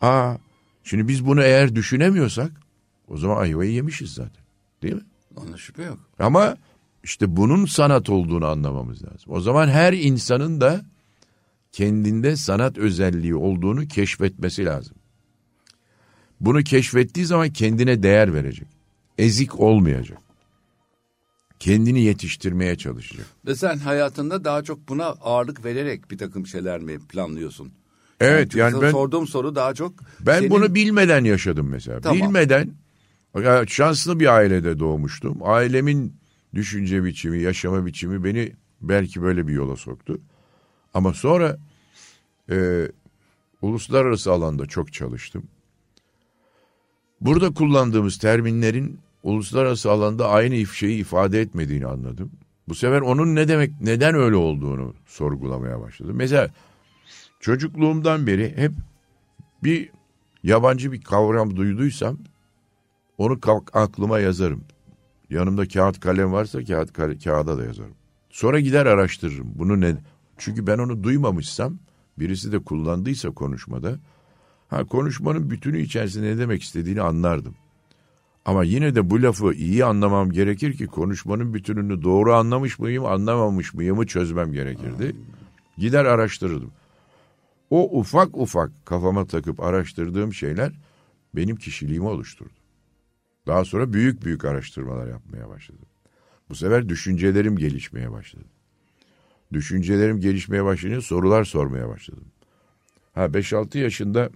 Aa, şimdi biz bunu eğer düşünemiyorsak o zaman ayvayı yemişiz zaten. Değil mi? Ona şüphe yok. Ama işte bunun sanat olduğunu anlamamız lazım. O zaman her insanın da kendinde sanat özelliği olduğunu keşfetmesi lazım. Bunu keşfettiği zaman kendine değer verecek. Ezik olmayacak. Kendini yetiştirmeye çalışacak. Ve sen hayatında daha çok buna ağırlık vererek bir takım şeyler mi planlıyorsun? Evet yani sana ben sorduğum soru daha çok ben senin- bunu bilmeden yaşadım mesela. Tamam. Bilmeden şanslı bir ailede doğmuştum. Ailemin düşünce biçimi, yaşama biçimi beni belki böyle bir yola soktu. Ama sonra e, uluslararası alanda çok çalıştım. Burada kullandığımız terminlerin uluslararası alanda aynı şeyi ifade etmediğini anladım. Bu sefer onun ne demek, neden öyle olduğunu sorgulamaya başladım. Mesela çocukluğumdan beri hep bir yabancı bir kavram duyduysam onu aklıma yazarım. Yanımda kağıt kalem varsa kağıt kale, kağıda da yazarım. Sonra gider araştırırım. Bunu ne? Çünkü ben onu duymamışsam, birisi de kullandıysa konuşmada, ha konuşmanın bütünü içerisinde ne demek istediğini anlardım. Ama yine de bu lafı iyi anlamam gerekir ki konuşmanın bütününü doğru anlamış mıyım, anlamamış mıyımı çözmem gerekirdi. Gider araştırırdım. O ufak ufak kafama takıp araştırdığım şeyler benim kişiliğimi oluşturdu. Daha sonra büyük büyük araştırmalar yapmaya başladım. Bu sefer düşüncelerim gelişmeye başladı. Düşüncelerim gelişmeye başlayınca sorular sormaya başladım. Ha 5-6 yaşında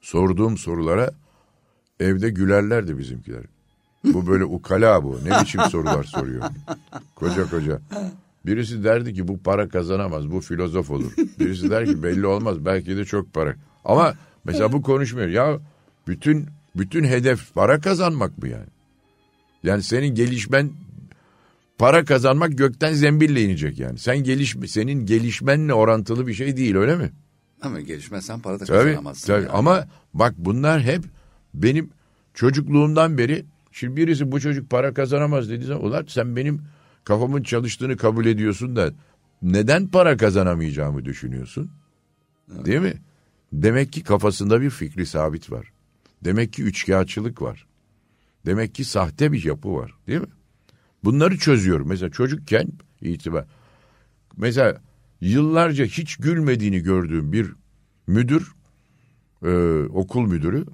sorduğum sorulara evde gülerlerdi bizimkiler. Bu böyle ukala bu. Ne biçim sorular soruyor. Koca koca. Birisi derdi ki bu para kazanamaz, bu filozof olur. Birisi der ki belli olmaz, belki de çok para. Ama mesela bu konuşmuyor. Ya bütün bütün hedef para kazanmak mı yani? Yani senin gelişmen para kazanmak gökten zembille inecek yani. Sen geliş senin gelişmenle orantılı bir şey değil öyle mi? Ama gelişmezsen para da Tabii, kazanamazsın. tabii. yani. Ama bak bunlar hep benim çocukluğumdan beri şimdi birisi bu çocuk para kazanamaz dediği zaman ulan sen benim kafamın çalıştığını kabul ediyorsun da neden para kazanamayacağımı düşünüyorsun? Değil mi? Demek ki kafasında bir fikri sabit var. Demek ki üçkağıtçılık var. Demek ki sahte bir yapı var. Değil mi? Bunları çözüyorum. Mesela çocukken itibar. Mesela yıllarca hiç gülmediğini gördüğüm bir müdür, e, okul müdürü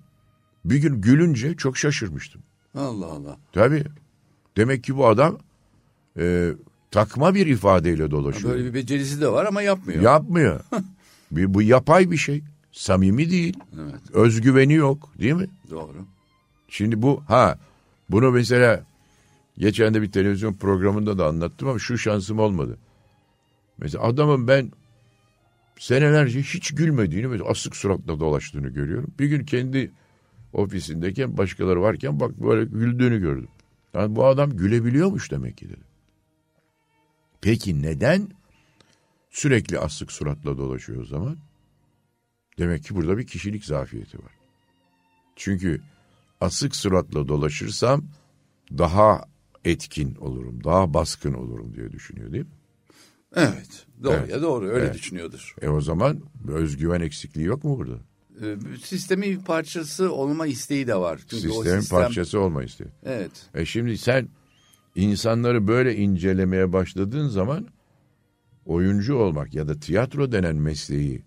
bir gün gülünce çok şaşırmıştım. Allah Allah. Tabii. Demek ki bu adam e, takma bir ifadeyle dolaşıyor. Böyle bir becerisi de var ama yapmıyor. Yapmıyor. bir, bu yapay bir şey. Samimi değil. Evet Özgüveni yok değil mi? doğru. Şimdi bu ha bunu mesela geçen de bir televizyon programında da anlattım ama şu şansım olmadı. Mesela adamın ben senelerce hiç gülmediğini mesela asık suratla dolaştığını görüyorum. Bir gün kendi ofisindeyken başkaları varken bak böyle güldüğünü gördüm. Yani bu adam gülebiliyormuş demek ki dedi. Peki neden sürekli asık suratla dolaşıyor o zaman? Demek ki burada bir kişilik zafiyeti var. Çünkü asık suratla dolaşırsam daha etkin olurum, daha baskın olurum diye düşünüyor değil mi? Evet doğru Evet. ya doğru öyle Evet. düşünüyordur. E o zaman özgüven eksikliği yok mu burada? Ee, sistemin bir parçası olma isteği de var. Çünkü o Sistemin sistem, parçası olma isteği. Evet. E şimdi sen insanları böyle incelemeye başladığın zaman oyuncu olmak ya da tiyatro denen mesleği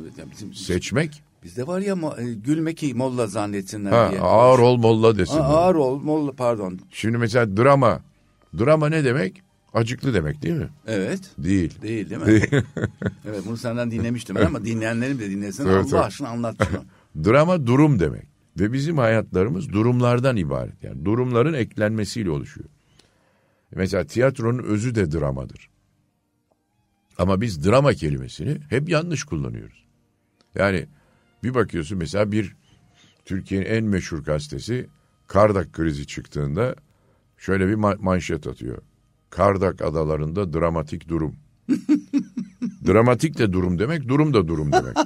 Evet ya bizim seçmek bizde var ya e, gülme ki molla zannetsinler ha, diye. ağır ol molla desin. Aa, ağır ol molla pardon. Şimdi mesela drama. Drama ne demek? Acıklı demek değil mi? Evet. Değil. Değil değil mi? evet bunu senden dinlemiştim ben ama dinleyenlerim de dinlesin. Evet, Allah evet. aşkına anlat şunu. Drama durum demek. Ve bizim hayatlarımız durumlardan ibaret. Yani durumların eklenmesiyle oluşuyor. Mesela tiyatronun özü de dramadır. Ama biz drama kelimesini hep yanlış kullanıyoruz. Yani bir bakıyorsun mesela bir Türkiye'nin en meşhur gazetesi Kardak krizi çıktığında şöyle bir ma- manşet atıyor. Kardak adalarında dramatik durum. dramatik de durum demek, durum da durum demek.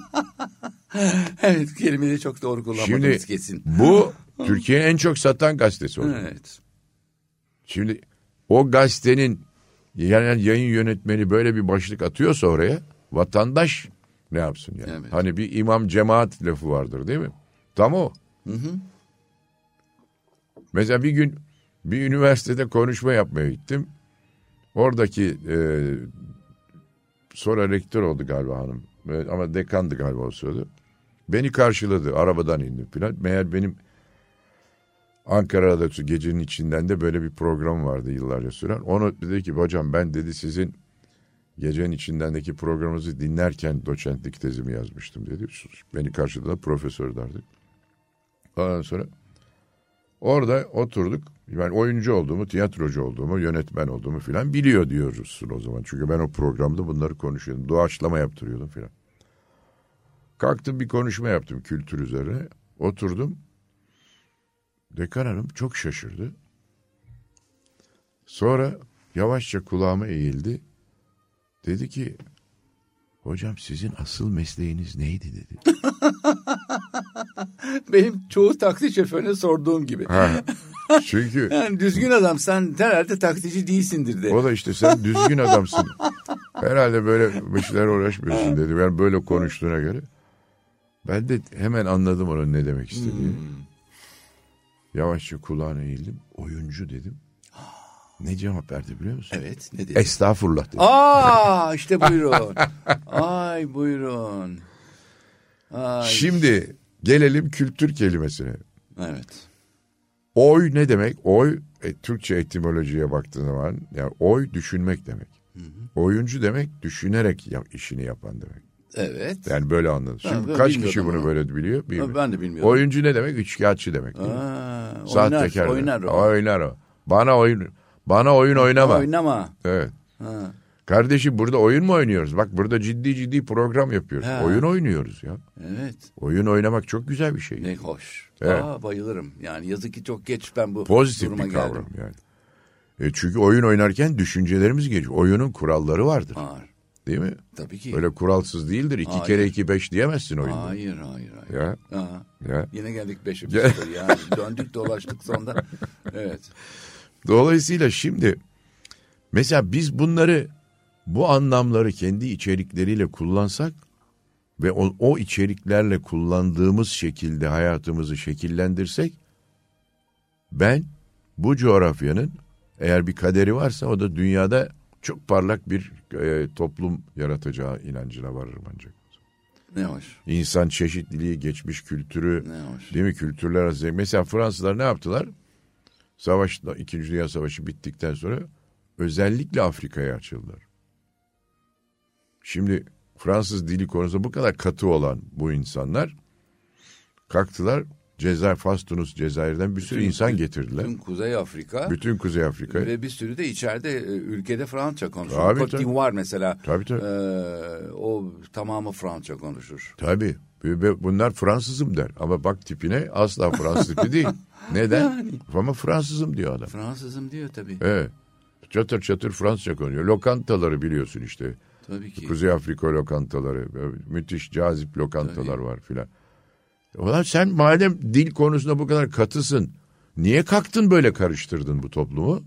evet kelimeyi çok doğru kullanmadınız Şimdi kesin. bu Türkiye'nin en çok satan gazetesi oldu. Evet. Şimdi o gazetenin yani yayın yönetmeni böyle bir başlık atıyorsa oraya vatandaş ne yapsın yani? Evet. Hani bir imam cemaat lafı vardır değil mi? Tam o. Mesela bir gün bir üniversitede konuşma yapmaya gittim. Oradaki e, sonra rektör oldu galiba hanım. E, ama dekandı galiba o sırada. Beni karşıladı. Arabadan indim filan. Meğer benim Ankara'da gecenin içinden de böyle bir program vardı yıllarca süren. Onu dedi ki hocam ben dedi sizin gecenin içindendeki programınızı dinlerken doçentlik tezimi yazmıştım dedi. Beni karşıladı profesör derdi. Ondan sonra orada oturduk. Ben oyuncu olduğumu, tiyatrocu olduğumu, yönetmen olduğumu filan biliyor diyorsun o zaman. Çünkü ben o programda bunları konuşuyordum. Doğaçlama yaptırıyordum filan. Kalktım bir konuşma yaptım kültür üzerine. Oturdum. Dekan hanım çok şaşırdı. Sonra yavaşça kulağıma eğildi. Dedi ki hocam sizin asıl mesleğiniz neydi dedi. Benim çoğu taksi şoförüne sorduğum gibi. Ha. Çünkü Yani düzgün adam sen herhalde taksici değilsindir de. o da işte sen düzgün adamsın. Herhalde böyle bir şeyler uğraşmıyorsun dedi. Yani böyle konuştuğuna göre. Ben de hemen anladım onun ne demek istediğini. Yavaşça kulağına eğildim. Oyuncu dedim. Ne cevap verdi biliyor musun? Evet ne dedi? Estağfurullah dedi. Aa işte buyurun. Ay buyurun. Ay. Şimdi gelelim kültür kelimesine. Evet. Oy ne demek? Oy e, Türkçe etimolojiye baktığın zaman yani oy düşünmek demek. Oyuncu demek düşünerek işini yapan demek. Evet. Yani böyle anladım. Şimdi ben kaç kişi bunu onu. böyle biliyor? Bilmiyorum. Ben de bilmiyorum. Oyuncu ne demek? Üçkağıtçı demek. Aa, oynar, Sahtekar. oynar demek. o. Oynar o. Bana oyun bana oyun oynama. Oynama. Evet. Ha. Kardeşim burada oyun mu oynuyoruz? Bak burada ciddi ciddi program yapıyoruz. Ha. Oyun oynuyoruz ya. Evet. Oyun oynamak çok güzel bir şey. Ne hoş. Evet. Aa, bayılırım. Yani yazık ki çok geç ben bu Pozitif duruma bir kavram geldim. yani. E çünkü oyun oynarken düşüncelerimiz geçiyor. Oyunun kuralları vardır. Ağır. Değil mi? Tabii ki. Öyle kuralsız değildir. İki Hayır. kere iki beş diyemezsin oyunda. Hayır hayır hayır. Ya, Aa, ya. yine geldik 5'e sıfır yani. Döndük dolaştık sonunda. Evet. Dolayısıyla şimdi mesela biz bunları bu anlamları kendi içerikleriyle kullansak ve o, o içeriklerle kullandığımız şekilde hayatımızı şekillendirsek ben bu coğrafyanın eğer bir kaderi varsa o da dünyada çok parlak bir e, toplum yaratacağı inancına varırım ancak. Ne hoş. İnsan çeşitliliği, geçmiş kültürü, Ne hoş. Değil mi? Kültürler arası. Mesela Fransızlar ne yaptılar? Savaş, İkinci Dünya Savaşı bittikten sonra özellikle Afrika'ya açıldılar. Şimdi Fransız dili konusunda bu kadar katı olan bu insanlar kalktılar Cezayir, Fas, Tunus, Cezayir'den bir sürü Bütün- insan getirdiler. Tüm Kuzey Afrika Bütün Kuzey Afrika'ya. ve bir sürü de içeride e, ülkede Fransızca konuşuyor. Tabii, Cote tabii. d'Ivoire mesela. Tabii tabii. e, o tamamı Fransızca konuşur. Tabii. Bunlar Fransızım der. Ama bak tipine asla Fransız tipi değil. Neden? Ama Fransızım diyor adam. Fransızım diyor tabii. Evet. Çatır çatır Fransızca konuşuyor. Lokantaları biliyorsun işte. Tabii ki. Kuzey Afrika lokantaları. Müthiş cazip lokantalar var filan. Ulan sen madem dil konusunda bu kadar katısın. Niye kalktın böyle karıştırdın bu toplumu?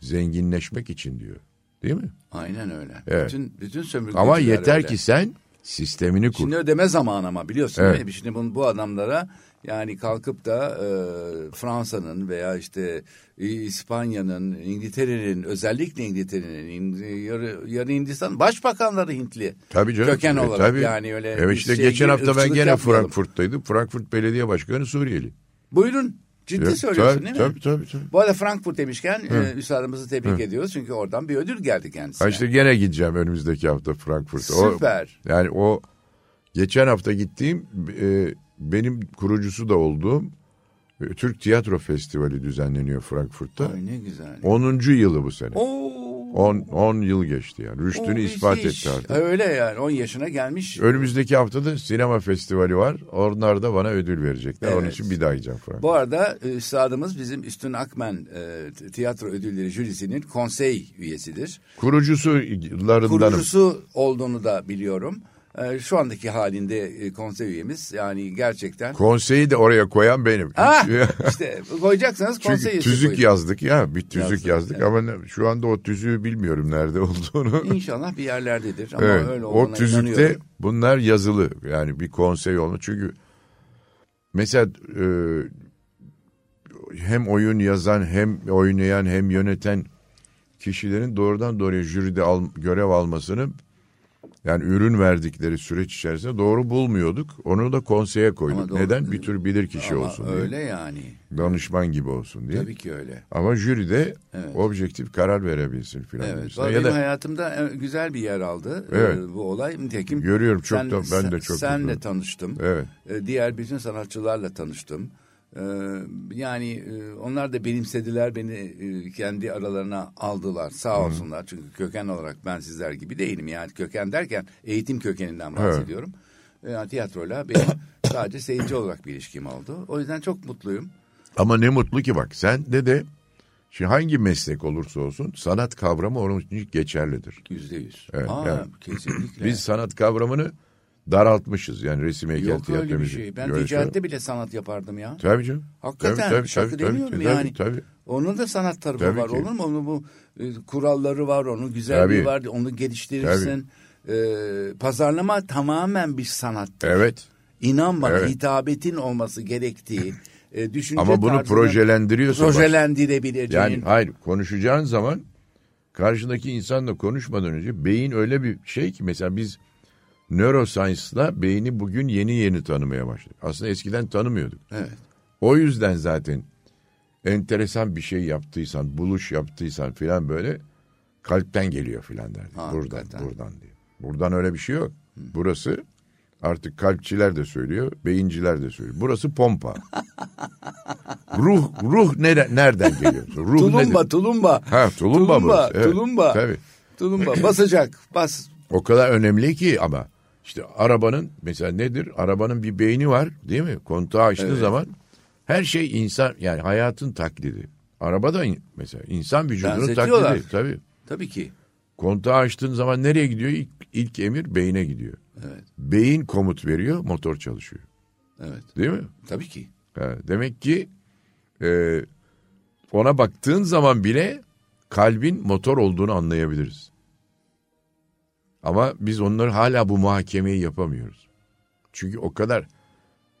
Zenginleşmek için diyor. Değil mi? Aynen öyle. Evet. Bütün bütün sömürgeciler Ama yeter öyle. ki sen sistemini kur. Şimdi ödeme zamanı ama biliyorsun Evet. değil mi? Şimdi bu, bu adamlara yani kalkıp da e, Fransa'nın veya işte e, İspanya'nın, İngiltere'nin özellikle İngiltere'nin, İng- yarı, yarı Hindistan başbakanları Hintli. Tabii canım. Köken E, olarak tabii. yani öyle Evet işte şey geçen hafta ben gene yapmayalım. Frankfurt'taydım. Frankfurt Belediye Başkanı Suriyeli. Buyurun. Ciddi Evet, söylüyorsun tabii, değil mi? Tabii tabii tabii. Bu arada Frankfurt demişken e, üstadımızı tebrik ediyoruz. Çünkü oradan bir ödül geldi kendisine. Ha işte gene gideceğim önümüzdeki hafta Frankfurt'a. Süper. O, yani o geçen hafta gittiğim e, benim kurucusu da olduğum e, Türk Tiyatro Festivali düzenleniyor Frankfurt'ta. Ay ne güzel. 10. yılı bu sene. Oo. 10 10 yıl geçti yani. Rüştünü ispat müthiş. etti artık. Öyle yani 10 yaşına gelmiş. Önümüzdeki hafta da sinema festivali var. Onlar da bana ödül verecekler. Onun Evet. için bir daha gideceğim Frankfurt. Bu arada e, üstadımız bizim Üstün Akmen e, tiyatro ödülleri jürisinin konsey üyesidir. Kurucusu yıllarındanım. Kurucusu olduğunu da biliyorum. E, şu andaki halinde e, konsey üyemiz yani gerçekten. Konseyi de oraya koyan benim. Ha, işte koyacaksanız konsey Çünkü tüzük koyun. yazdık ya bir tüzük Yazdık, yazdık evet. ama şu anda o tüzüğü bilmiyorum nerede olduğunu. İnşallah bir yerlerdedir ama evet, öyle o tüzükte inanıyorum. bunlar yazılı yani bir konsey olma çünkü mesela e, hem oyun yazan hem oynayan hem yöneten kişilerin doğrudan doğruya jüride al, görev almasını yani ürün verdikleri süreç içerisinde doğru bulmuyorduk. Onu da konseye koyduk. Doğru- Neden? Bir tür bilir kişi Ama olsun diye. öyle yani. Danışman gibi olsun diye. Tabii ki öyle. Ama jüri de Evet. objektif karar verebilsin filan. Evet. gibisinden. Benim Ya da hayatımda e, güzel bir yer aldı e, Evet. bu olay. Nitekim Görüyorum, çok sen- da- ben de çok Senle mutluyum. tanıştım. Evet. E, Diğer bütün sanatçılarla tanıştım. E, Yani e, onlar da benimsediler beni e, kendi aralarına aldılar sağ olsunlar. Çünkü köken olarak ben sizler gibi değilim. Yani köken derken eğitim kökeninden bahsediyorum. E, Yani tiyatroyla benim sadece seyirci olarak bir ilişkim oldu. O yüzden çok mutluyum. Ama ne mutlu ki bak sen de de şimdi hangi meslek olursa olsun sanat kavramı onun için geçerlidir. Yüzde yüz. Evet, Aa, yani kesinlikle. Biz sanat kavramını daraltmışız. Yani resim heykel Yok öyle bir şey. Ben görse- ticarette bile sanat yapardım ya. Tabii canım. Hakikaten Tabii, tabii, şaka tabii, demiyorum tabii, yani. Tabii, tabii. Onun da sanat tarafı Tabii var ki. olur mu? Onun bu e, kuralları var, onun güzelliği Tabii. var, onu geliştirirsin. E, pazarlama tamamen bir sanattır. Evet. İnan bana Evet. hitabetin olması gerektiği, e, düşünce Ama bunu projelendiriyorsun. projelendirebileceğin. Yani hayır konuşacağın zaman karşındaki insanla konuşmadan önce beyin öyle bir şey ki mesela biz neuroscience'la beyni bugün yeni yeni tanımaya başladık. Aslında eskiden tanımıyorduk. Evet. O yüzden zaten enteresan bir şey yaptıysan, buluş yaptıysan filan böyle kalpten geliyor filan derdi. Ha, buradan, hakikaten. buradan diye. Buradan öyle bir şey yok. Burası artık kalpçiler de söylüyor, beyinciler de söylüyor. Burası pompa. ruh ruh nere, nereden geliyor? Ruh Tulumba, nedir? tulumba. Ha, tulumba, tulumba, burası. Evet, tulumba. Tabii. Tulumba basacak, bas. O kadar önemli ki ama işte arabanın mesela nedir? Arabanın bir beyni var değil mi? Kontağı açtığı Evet. zaman her şey insan yani hayatın taklidi. Araba da in- mesela insan vücudunun taklidi. Tabii. Tabii ki. Kontağı açtığın zaman nereye gidiyor? İlk, ilk emir beyne gidiyor. Evet, Beyin komut veriyor, motor çalışıyor. evet. Değil mi? Tabii ki. Ha, demek ki e, ona baktığın zaman bile kalbin motor olduğunu anlayabiliriz. Ama biz onları hala bu muhakemeyi yapamıyoruz. Çünkü o kadar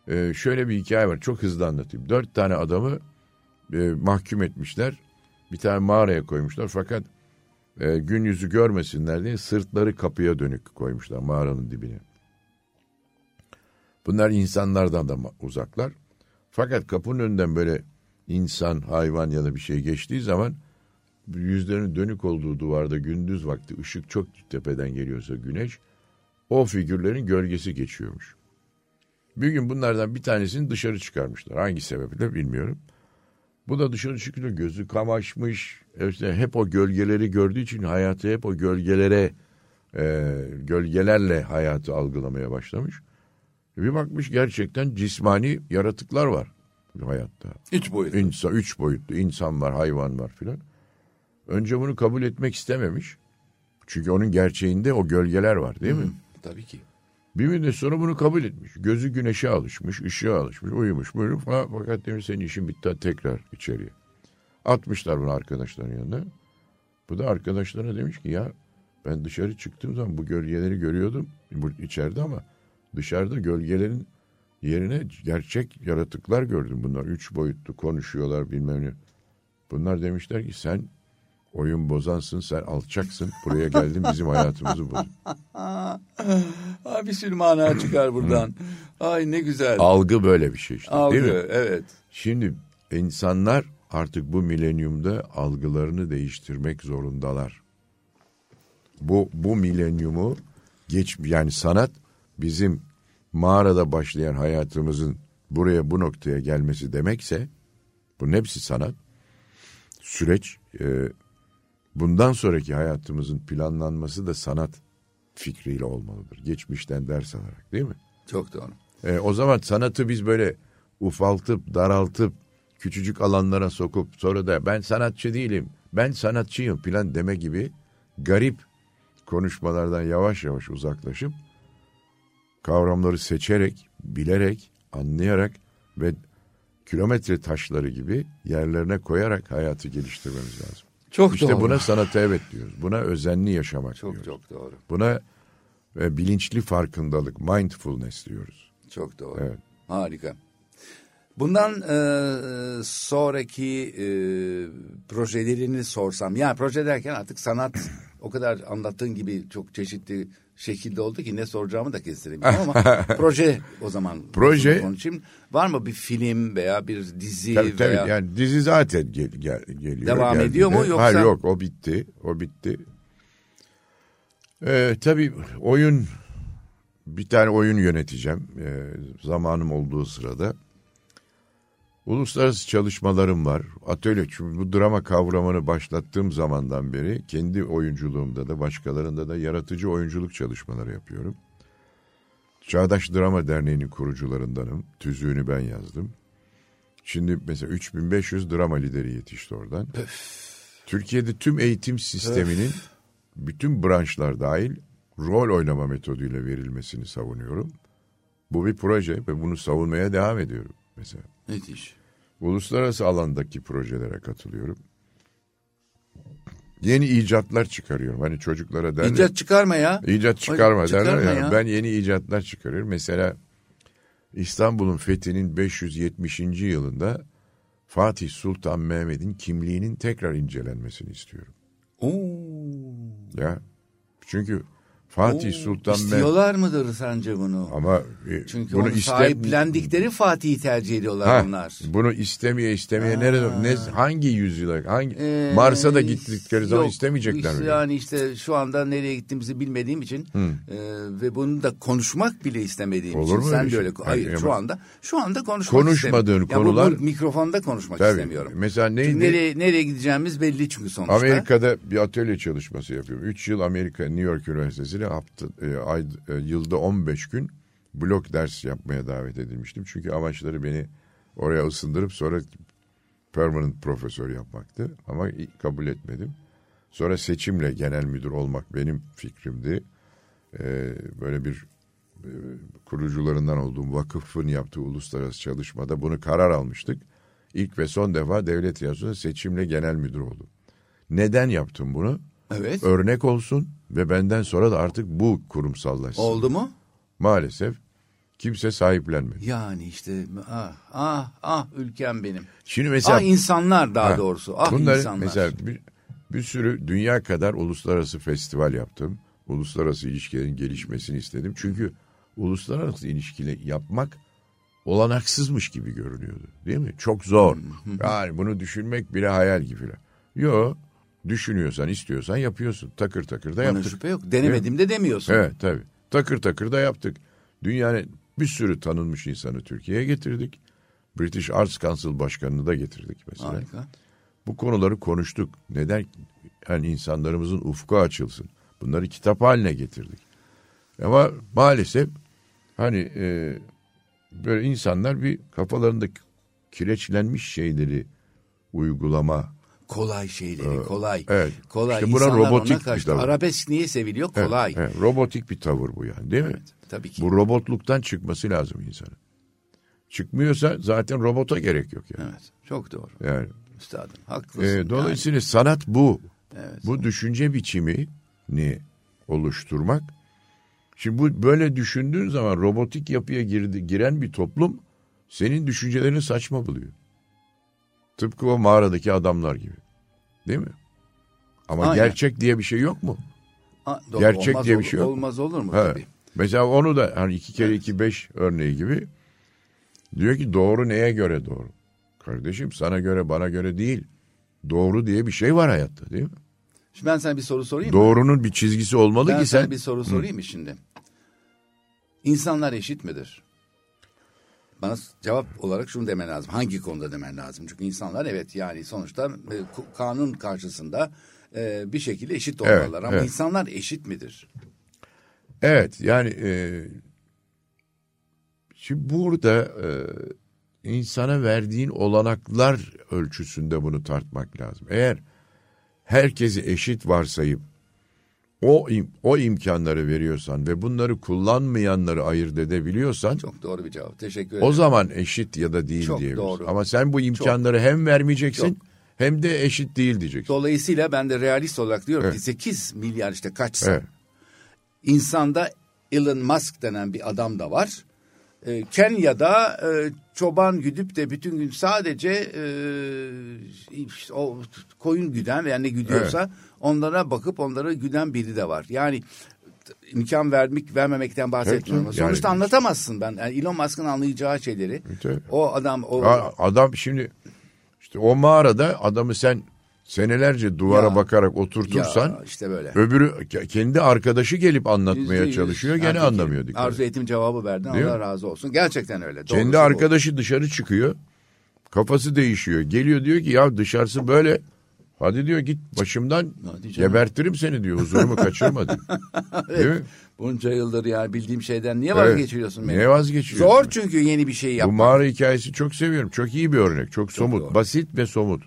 e, şöyle bir hikaye var. Çok hızlı anlatayım. Dört tane adamı e, mahkum etmişler. Bir tane mağaraya koymuşlar. Fakat e, gün yüzü görmesinler diye sırtları kapıya dönük koymuşlar mağaranın dibine. Bunlar insanlardan da uzaklar. Fakat kapının önünden böyle insan, hayvan ya da bir şey geçtiği zaman yüzlerinin dönük olduğu duvarda gündüz vakti ışık çok tepeden geliyorsa güneş o figürlerin gölgesi geçiyormuş. Bir gün bunlardan bir tanesini dışarı çıkarmışlar. Hangi sebeple bilmiyorum. Bu da dışarı çıkıyor gözü kamaşmış. İşte hep o gölgeleri gördüğü için hayatı hep o gölgelere e, gölgelerle hayatı algılamaya başlamış. Bir bakmış gerçekten cismani yaratıklar var hayatta. Hiç boyutlu. İnsan, üç boyutlu insan var, hayvan var filan. Önce bunu kabul etmek istememiş. Çünkü onun gerçeğinde o gölgeler var değil mi? Tabii ki. Bir müddet sonra bunu kabul etmiş. Gözü güneşe alışmış, ışığa alışmış, uyumuş böyle falan. Fakat demiş senin işin bitti tekrar içeriye. Atmışlar bunu arkadaşların yanına. Bu da arkadaşlarına demiş ki ya ben dışarı çıktığım zaman bu gölgeleri görüyordum içeride ama dışarıda gölgelerin yerine gerçek yaratıklar gördüm. Bunlar üç boyutlu konuşuyorlar bilmem ne. Bunlar demişler ki sen oyun bozansın, sen alçaksın. Buraya geldin bizim hayatımızı bozdun. Aa, bir sürü mana çıkar buradan. Ay ne güzel. Algı böyle bir şey işte Algı, değil mi? evet. Şimdi insanlar artık bu milenyumda algılarını değiştirmek zorundalar. Bu bu milenyumu geç yani sanat bizim mağarada başlayan hayatımızın buraya bu noktaya gelmesi demekse bunun hepsi sanat. Süreç e, bundan sonraki hayatımızın planlanması da sanat fikriyle olmalıdır. Geçmişten ders alarak değil mi? Çok doğru. E, o zaman sanatı biz böyle ufaltıp, daraltıp, küçücük alanlara sokup sonra da ben sanatçı değilim, ben sanatçıyım falan deme gibi garip konuşmalardan yavaş yavaş uzaklaşıp kavramları seçerek, bilerek, anlayarak ve kilometre taşları gibi yerlerine koyarak hayatı geliştirmemiz lazım. Çok İşte doğru. buna sanata evet diyoruz. Buna özenli yaşamak Çok diyoruz. çok doğru. Buna e, bilinçli farkındalık, mindfulness diyoruz. Çok doğru. Evet. Harika. Bundan e, sonraki e, projelerini sorsam, yani proje derken artık sanat o kadar anlattığın gibi çok çeşitli şekilde oldu ki ne soracağımı da kestiremiyorum ama proje o zaman Proje- konuşayım. Var mı bir film veya bir dizi Tabii tabii veya yani dizi zaten gel, gel, geliyor. Devam geldiğinde. ediyor mu yoksa- Hayır yok o bitti. O bitti. Ee, tabii oyun bir tane oyun yöneteceğim ee, zamanım olduğu sırada. Uluslararası çalışmalarım var. Atölye çünkü bu drama kavramını başlattığım zamandan beri kendi oyunculuğumda da başkalarında da yaratıcı oyunculuk çalışmaları yapıyorum. Çağdaş Drama Derneği'nin kurucularındanım. Tüzüğünü ben yazdım. Şimdi mesela 3500 drama lideri yetişti oradan. Türkiye'de tüm eğitim sisteminin bütün branşlar dahil rol oynama metoduyla verilmesini savunuyorum. Bu bir proje ve bunu savunmaya devam ediyorum mesela. Müthiş. Uluslararası alandaki projelere katılıyorum. Yeni icatlar çıkarıyorum. Hani çocuklara derler. İcat çıkarma ya. İcat çıkarma Çıkarma derler ya. ya. Ben yeni icatlar çıkarıyorum. Mesela İstanbul'un fethinin 570. yılında Fatih Sultan Mehmet'in kimliğinin tekrar incelenmesini istiyorum. Oo. Ya çünkü Fatih Oo, Sultan Mehmet İstiyorlar mıdır sence bunu? ama e, Çünkü bunu onu iste- sahiplendikleri Fatih'i tercih ediyorlar Ha, onlar. Bunu istemeye istemeye nerede ne hangi yüzyıla hangi Ee, Mars'a da gittikleri zaman yok, istemeyecekler işte mi? Yani işte şu anda nereye gittiğimizi bilmediğim için e, ve bunu da konuşmak bile istemediğim Olur için mu sen öyle de şey? öyle hayır Yani şu anda şu anda konuşmak Konuşmadığın istemiyorum. Ya bu- bu konular- mikrofonda konuşmak Tabii. istemiyorum. Mesela neydi? Çünkü nereye nereye gideceğimiz belli çünkü sonuçta. Amerika'da bir atölye çalışması yapıyorum. 3 yıl Amerika New York Üniversitesi'ne hafta, e, ay, e, yılda 15 gün blok ders yapmaya davet edilmiştim. Çünkü amaçları beni oraya ısındırıp sonra permanent profesör yapmaktı. Ama kabul etmedim. Sonra seçimle genel müdür olmak benim fikrimdi. Ee, böyle bir e, kurucularından olduğum vakıfın yaptığı uluslararası çalışmada bunu karar almıştık. İlk ve son defa devlet tiyatrosunda seçimle genel müdür oldum. Neden yaptım bunu? Evet. Örnek olsun ve benden sonra da artık bu kurumsallaşsın. Oldu mu? Maalesef kimse sahiplenmedi. Yani işte ah ah ah ülkem benim. Şimdi mesela ah insanlar daha Ha, doğrusu. Ah bunları insanlar. mesela bir, bir sürü dünya kadar uluslararası festival yaptım. Uluslararası ilişkilerin gelişmesini istedim. Çünkü uluslararası ilişkileri yapmak olanaksızmış gibi görünüyordu. Değil mi? Çok zor. Yani bunu düşünmek bile hayal gibi. Yok. Düşünüyorsan, istiyorsan yapıyorsun. Takır takır da Buna yaptık. şüphe yok. Denemedim de demiyorsun. Evet tabii. Takır takır da yaptık. Dünyanın bir sürü tanınmış insanı Türkiye'ye getirdik. British Arts Council Başkanı'nı da getirdik mesela. Harika. Bu konuları konuştuk. Neden? Yani insanlarımızın ufku açılsın. Bunları kitap haline getirdik. Ama maalesef hani e, böyle insanlar bir kafalarında kireçlenmiş şeyleri uygulama. Kolay şeyleri, kolay. evet. Kolay. İşte buna İnsanlar robotik ona bir tavır. Arabesk niye seviliyor? Kolay. Evet, robotik bir tavır bu yani değil mi? Evet, tabii ki. Bu robotluktan çıkması lazım insanın. Çıkmıyorsa zaten robota gerek yok yani. Evet. Çok doğru. Yani Üstadım haklısın. e, dolayısıyla sanat bu. Evet. Bu düşünce biçimini oluşturmak. Şimdi bu böyle düşündüğün zaman robotik yapıya girdi, giren bir toplum senin düşüncelerini saçma buluyor. Tıpkı o mağaradaki adamlar gibi. Değil mi? Ama Aynen. gerçek diye bir şey yok mu? Ha, doğru. gerçek Olmaz diye bir şey yok. Olmaz olur mu Evet. tabii. Mesela onu da hani iki kere iki beş örneği gibi diyor ki doğru neye göre doğru? Kardeşim sana göre bana göre değil. Doğru diye bir şey var hayatta değil mi? Şimdi ben sana bir soru sorayım mı? Doğrunun bir çizgisi olmalı Ben ki sana sen bir soru sorayım mı şimdi? İnsanlar eşit midir? Bana cevap olarak şunu demen lazım. Hangi konuda demen lazım? Çünkü insanlar evet yani sonuçta e, kanun karşısında e, bir şekilde eşit Evet, olmalılar. Ama evet. insanlar eşit midir? Evet yani e, şimdi burada e, insana verdiğin olanaklar ölçüsünde bunu tartmak lazım. Eğer herkesi eşit varsayıp o im- o imkanları veriyorsan ve bunları kullanmayanları ayırt edebiliyorsan Çok doğru bir cevap. Teşekkür ederim. o zaman eşit ya da değil Çok diyebiliriz. doğru. Ama sen bu imkanları hem vermeyeceksin Çok. hem de eşit değil diyeceksin. Dolayısıyla ben de realist olarak diyorum Evet. ki 8 milyar işte kaçsa Evet. insanda Elon Musk denen bir adam da var. E, Kenya'da e, çoban güdüp de bütün gün sadece e, işte o koyun güden veya ne güdüyorsa onlara bakıp onlara güden biri de var. Yani imkan vermek vermemekten bahsetmiyorum. Tabii, Sonuçta yani- anlatamazsın ben. Yani Elon Musk'ın anlayacağı şeyleri. Tabii. O adam o adam şimdi işte o mağarada adamı sen senelerce duvara Ya. bakarak oturtursan Ya işte böyle. öbürü kendi arkadaşı gelip anlatmaya Yüzde yüz. çalışıyor Yani gene anlamıyor dikkat. Arzu ettiğim cevabı verdin. Değil Allah mi? razı olsun. Gerçekten öyle. Kendi Doğrusu bu. arkadaşı dışarı çıkıyor. Kafası değişiyor. Geliyor diyor ki ya dışarısı böyle. Hadi diyor git başımdan gebertirim seni diyor. Huzurumu kaçırma diyor. Değil mi? Bunca yıldır ya bildiğim şeyden niye Evet. vazgeçiriyorsun beni? Niye vazgeçiriyorsun? Zor çünkü yeni bir şey Bu yapmak. mağara hikayesi çok seviyorum. Çok iyi bir örnek. Çok, somut. doğru. Basit ve somut.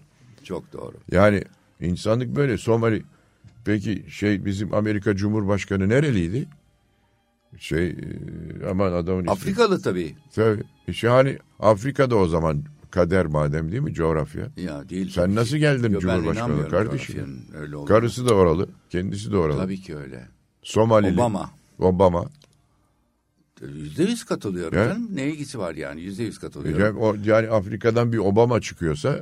Çok doğru. Yani insanlık böyle Somali Peki şey bizim Amerika Cumhurbaşkanı nereliydi? Şey e, aman adamın ismi. Afrikalı tabii. Tabii. İşte hani Afrika'da o zaman kader madem değil mi coğrafya? Ya değil. Sen nasıl geldin Yo, Cumhurbaşkanı kardeşim? Öyle. Karısı da oralı, kendisi de oralı. Tabii ki öyle. Somalili. Obama. Obama. Yüzde yüz katılıyorum Ya. canım. Ne ilgisi var yani? Yüzde yüz katılıyorum. Yani, o, yani Afrika'dan bir Obama çıkıyorsa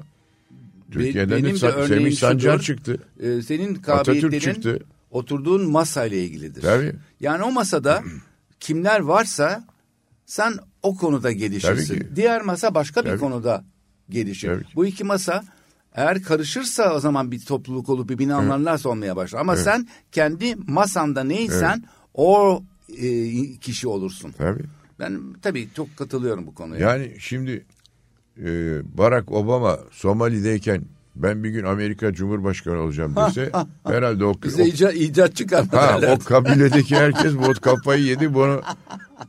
Türkiye'den benim de Sa- örneğim Semih Sancar şudur. çıktı. Ee, senin kabiliyetlerin oturduğun masayla ilgilidir. Tabii. Yani o masada kimler varsa sen o konuda gelişirsin. Diğer masa başka bir Tabii. konuda gelişir. Tabii. Bu iki masa eğer karışırsa o zaman bir topluluk olup birbirini anlarlarsa olmaya başlar. Ama sen kendi masanda neysen o e, kişi olursun. Tabii. Ben tabii çok katılıyorum bu konuya. Yani şimdi e, Barack Obama Somali'deyken ben bir gün Amerika Cumhurbaşkanı olacağım dese herhalde o, Bize o, icat, icat çıkarma ha, o kabiledeki herkes bu kafayı yedi bunu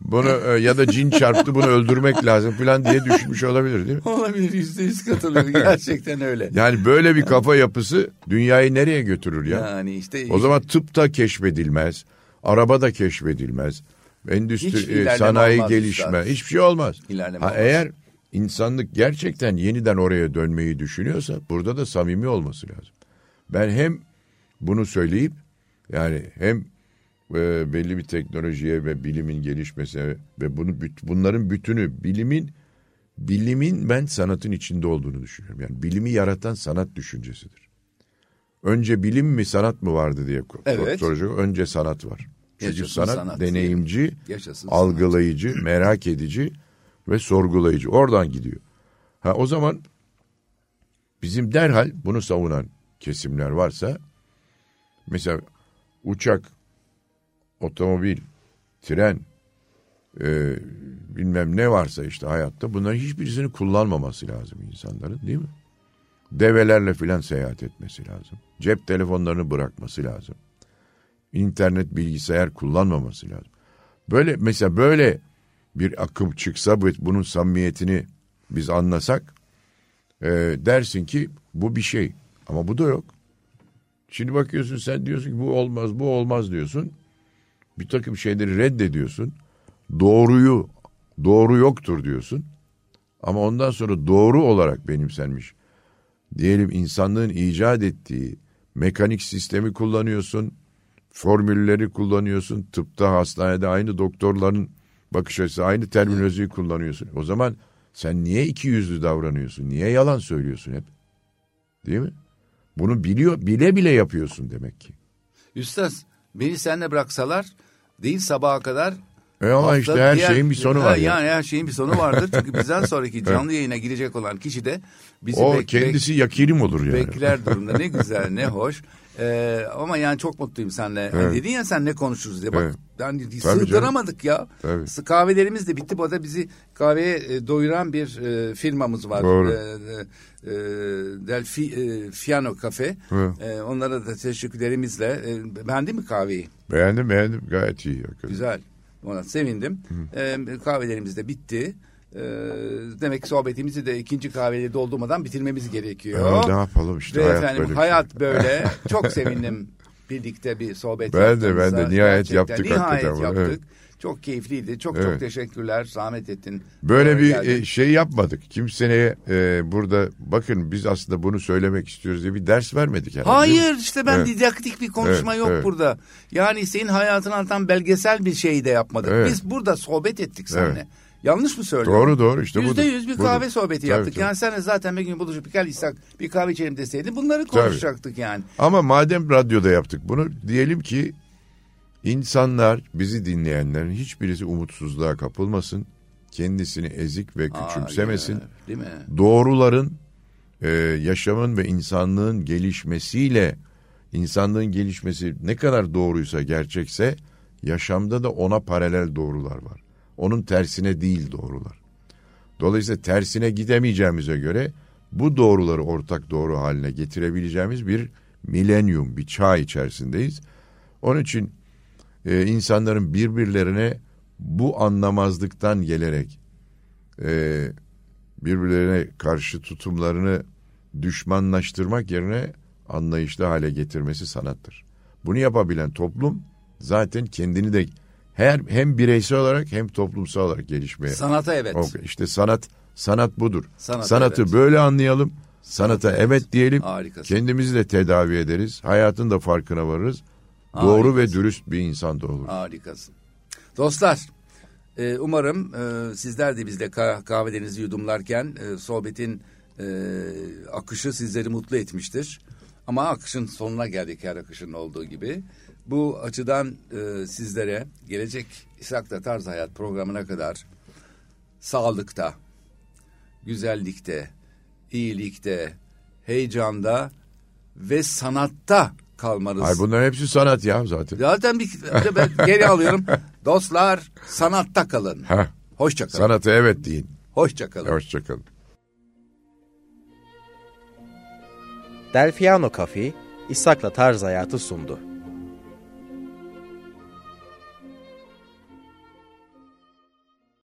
bunu e, ya da cin çarptı bunu öldürmek lazım falan diye düşünmüş olabilir değil mi? Olabilir yüzde yüz katılıyorum. Gerçekten öyle. Yani böyle bir kafa yapısı dünyayı nereye götürür ya? Yani işte O zaman tıp da keşfedilmez, araba da keşfedilmez, endüstri, sanayi gelişme, hiçbir şey olmaz. İlerleme ha, olmaz. eğer insanlık gerçekten yeniden oraya dönmeyi düşünüyorsa burada da samimi olması lazım. Ben hem bunu söyleyip yani hem e, belli bir teknolojiye ve bilimin gelişmesine ve bunu bunların bütünü bilimin bilimin ben sanatın içinde olduğunu düşünüyorum. Yani bilimi yaratan sanat düşüncesidir. Önce bilim mi sanat mı vardı diye Evet. soracak. Önce sanat var. Çünkü sanat, sanat deneyimci, Yaşasın algılayıcı, merak edici ve sorgulayıcı. Oradan gidiyor. Ha o zaman bizim derhal bunu savunan kesimler varsa mesela uçak, otomobil, tren, e, bilmem ne varsa işte hayatta bunların hiçbirisini kullanmaması lazım insanların değil mi? Develerle filan seyahat etmesi lazım. Cep telefonlarını bırakması lazım. İnternet bilgisayar kullanmaması lazım. Böyle mesela böyle bir akım çıksa bu- bunun samimiyetini biz anlasak e, dersin ki bu bir şey ama bu da yok. Şimdi bakıyorsun sen diyorsun ki bu olmaz bu olmaz diyorsun. Bir takım şeyleri reddediyorsun. Doğruyu doğru yoktur diyorsun. Ama ondan sonra doğru olarak benimsenmiş. Diyelim insanlığın icat ettiği mekanik sistemi kullanıyorsun. Formülleri kullanıyorsun. Tıpta hastanede aynı doktorların bakış açısı aynı terminolojiyi kullanıyorsun. O zaman sen niye iki yüzlü davranıyorsun? Niye yalan söylüyorsun hep? Değil mi? Bunu biliyor, bile bile yapıyorsun demek ki. Üstad beni seninle bıraksalar değil sabaha kadar E ama hafta işte her diğer- şeyin bir sonu var. ya. Yani her şeyin bir sonu vardır. Çünkü bizden sonraki canlı yayına girecek olan kişi de bizi O bek- kendisi yakinim olur yani. bekler durumda. Ne güzel ne hoş. Ee, ama yani çok mutluyum seninle. Hani Evet. dedin ya sen ne konuşuruz diye. Bak Evet. yani sığdıramadık ya. Tabii. Kahvelerimiz de bitti. Bu arada bizi kahveye e, doyuran bir e, firmamız var. Doğru. E, e, e, Delfi e, Fiano Cafe. Evet. E, onlara da teşekkürlerimizle. E, beğendin mi kahveyi? Beğendim beğendim gayet iyi. hakikaten. Güzel. Ona sevindim. E, kahvelerimiz de bitti. E, demek ki sohbetimizi de ikinci kahveleri doldurmadan bitirmemiz gerekiyor. Ne yapalım işte Ve hayat efendim böyle. hayat böyle. Çok sevindim birlikte bir sohbet Ben de, yaptığımıza. ben de. Nihayet Gerçekten yaptık Nihayet hakikaten yaptık. evet. Çok keyifliydi. Çok çok Evet. teşekkürler. Zahmet ettin. Böyle Buraya bir geldin. e, şey yapmadık. Kimseye e, burada bakın biz aslında bunu söylemek istiyoruz diye bir ders vermedik herhalde. Hayır işte ben Evet. didaktik bir konuşma Evet, yok evet. burada. Yani senin hayatını anlatan belgesel bir şey de yapmadık. Evet. Biz burada sohbet ettik seninle. Evet. Yanlış mı söylüyorum? Doğru doğru işte Yüzde budur. yüz bir Budur. kahve sohbeti Tabii, yaptık. tabii. Yani seninle zaten bir gün buluşup bir kalırsak bir kahve içelim deseydin bunları konuşacaktık yani. Ama madem radyoda yaptık bunu diyelim ki insanlar bizi dinleyenlerin hiçbirisi umutsuzluğa kapılmasın. Kendisini ezik ve küçümsemesin. Hayır, Değil mi? doğruların e, yaşamın ve insanlığın gelişmesiyle insanlığın gelişmesi ne kadar doğruysa gerçekse yaşamda da ona paralel doğrular var. Onun tersine değil doğrular. Dolayısıyla tersine gidemeyeceğimize göre bu doğruları ortak doğru haline getirebileceğimiz bir milenyum, bir çağ içerisindeyiz. Onun için e, insanların birbirlerine bu anlamazlıktan gelerek e, birbirlerine karşı tutumlarını düşmanlaştırmak yerine anlayışlı hale getirmesi sanattır. Bunu yapabilen toplum zaten kendini de her hem bireysel olarak hem toplumsal olarak gelişmeye. Sanata evet. Okay, işte sanat sanat budur. Sanata Sanatı evet. böyle anlayalım. Sanata evet, diyelim. Harikasın. Kendimizi de tedavi ederiz. Hayatın da farkına varırız. Doğru ve dürüst bir insan da olur. Harikasın. Dostlar, e, umarım e, sizler de bizle kah- kahvelerinizi yudumlarken e, sohbetin akışı sizleri mutlu etmiştir. Ama akışın sonuna geldik her akışın olduğu gibi. Bu açıdan e, sizlere gelecek İshak'ta Tarz Hayat programına kadar sağlıkta, güzellikte, iyilikte, heyecanda ve sanatta kalmanız. Ay bunların hepsi sanat ya zaten. Zaten bir ben geri alıyorum. Dostlar sanatta kalın. Heh, Hoşça kalın. sanata evet deyin. Hoşça kalın. Hoşçakalın. Delfiano Cafe, İshak'la Tarz Hayatı sundu.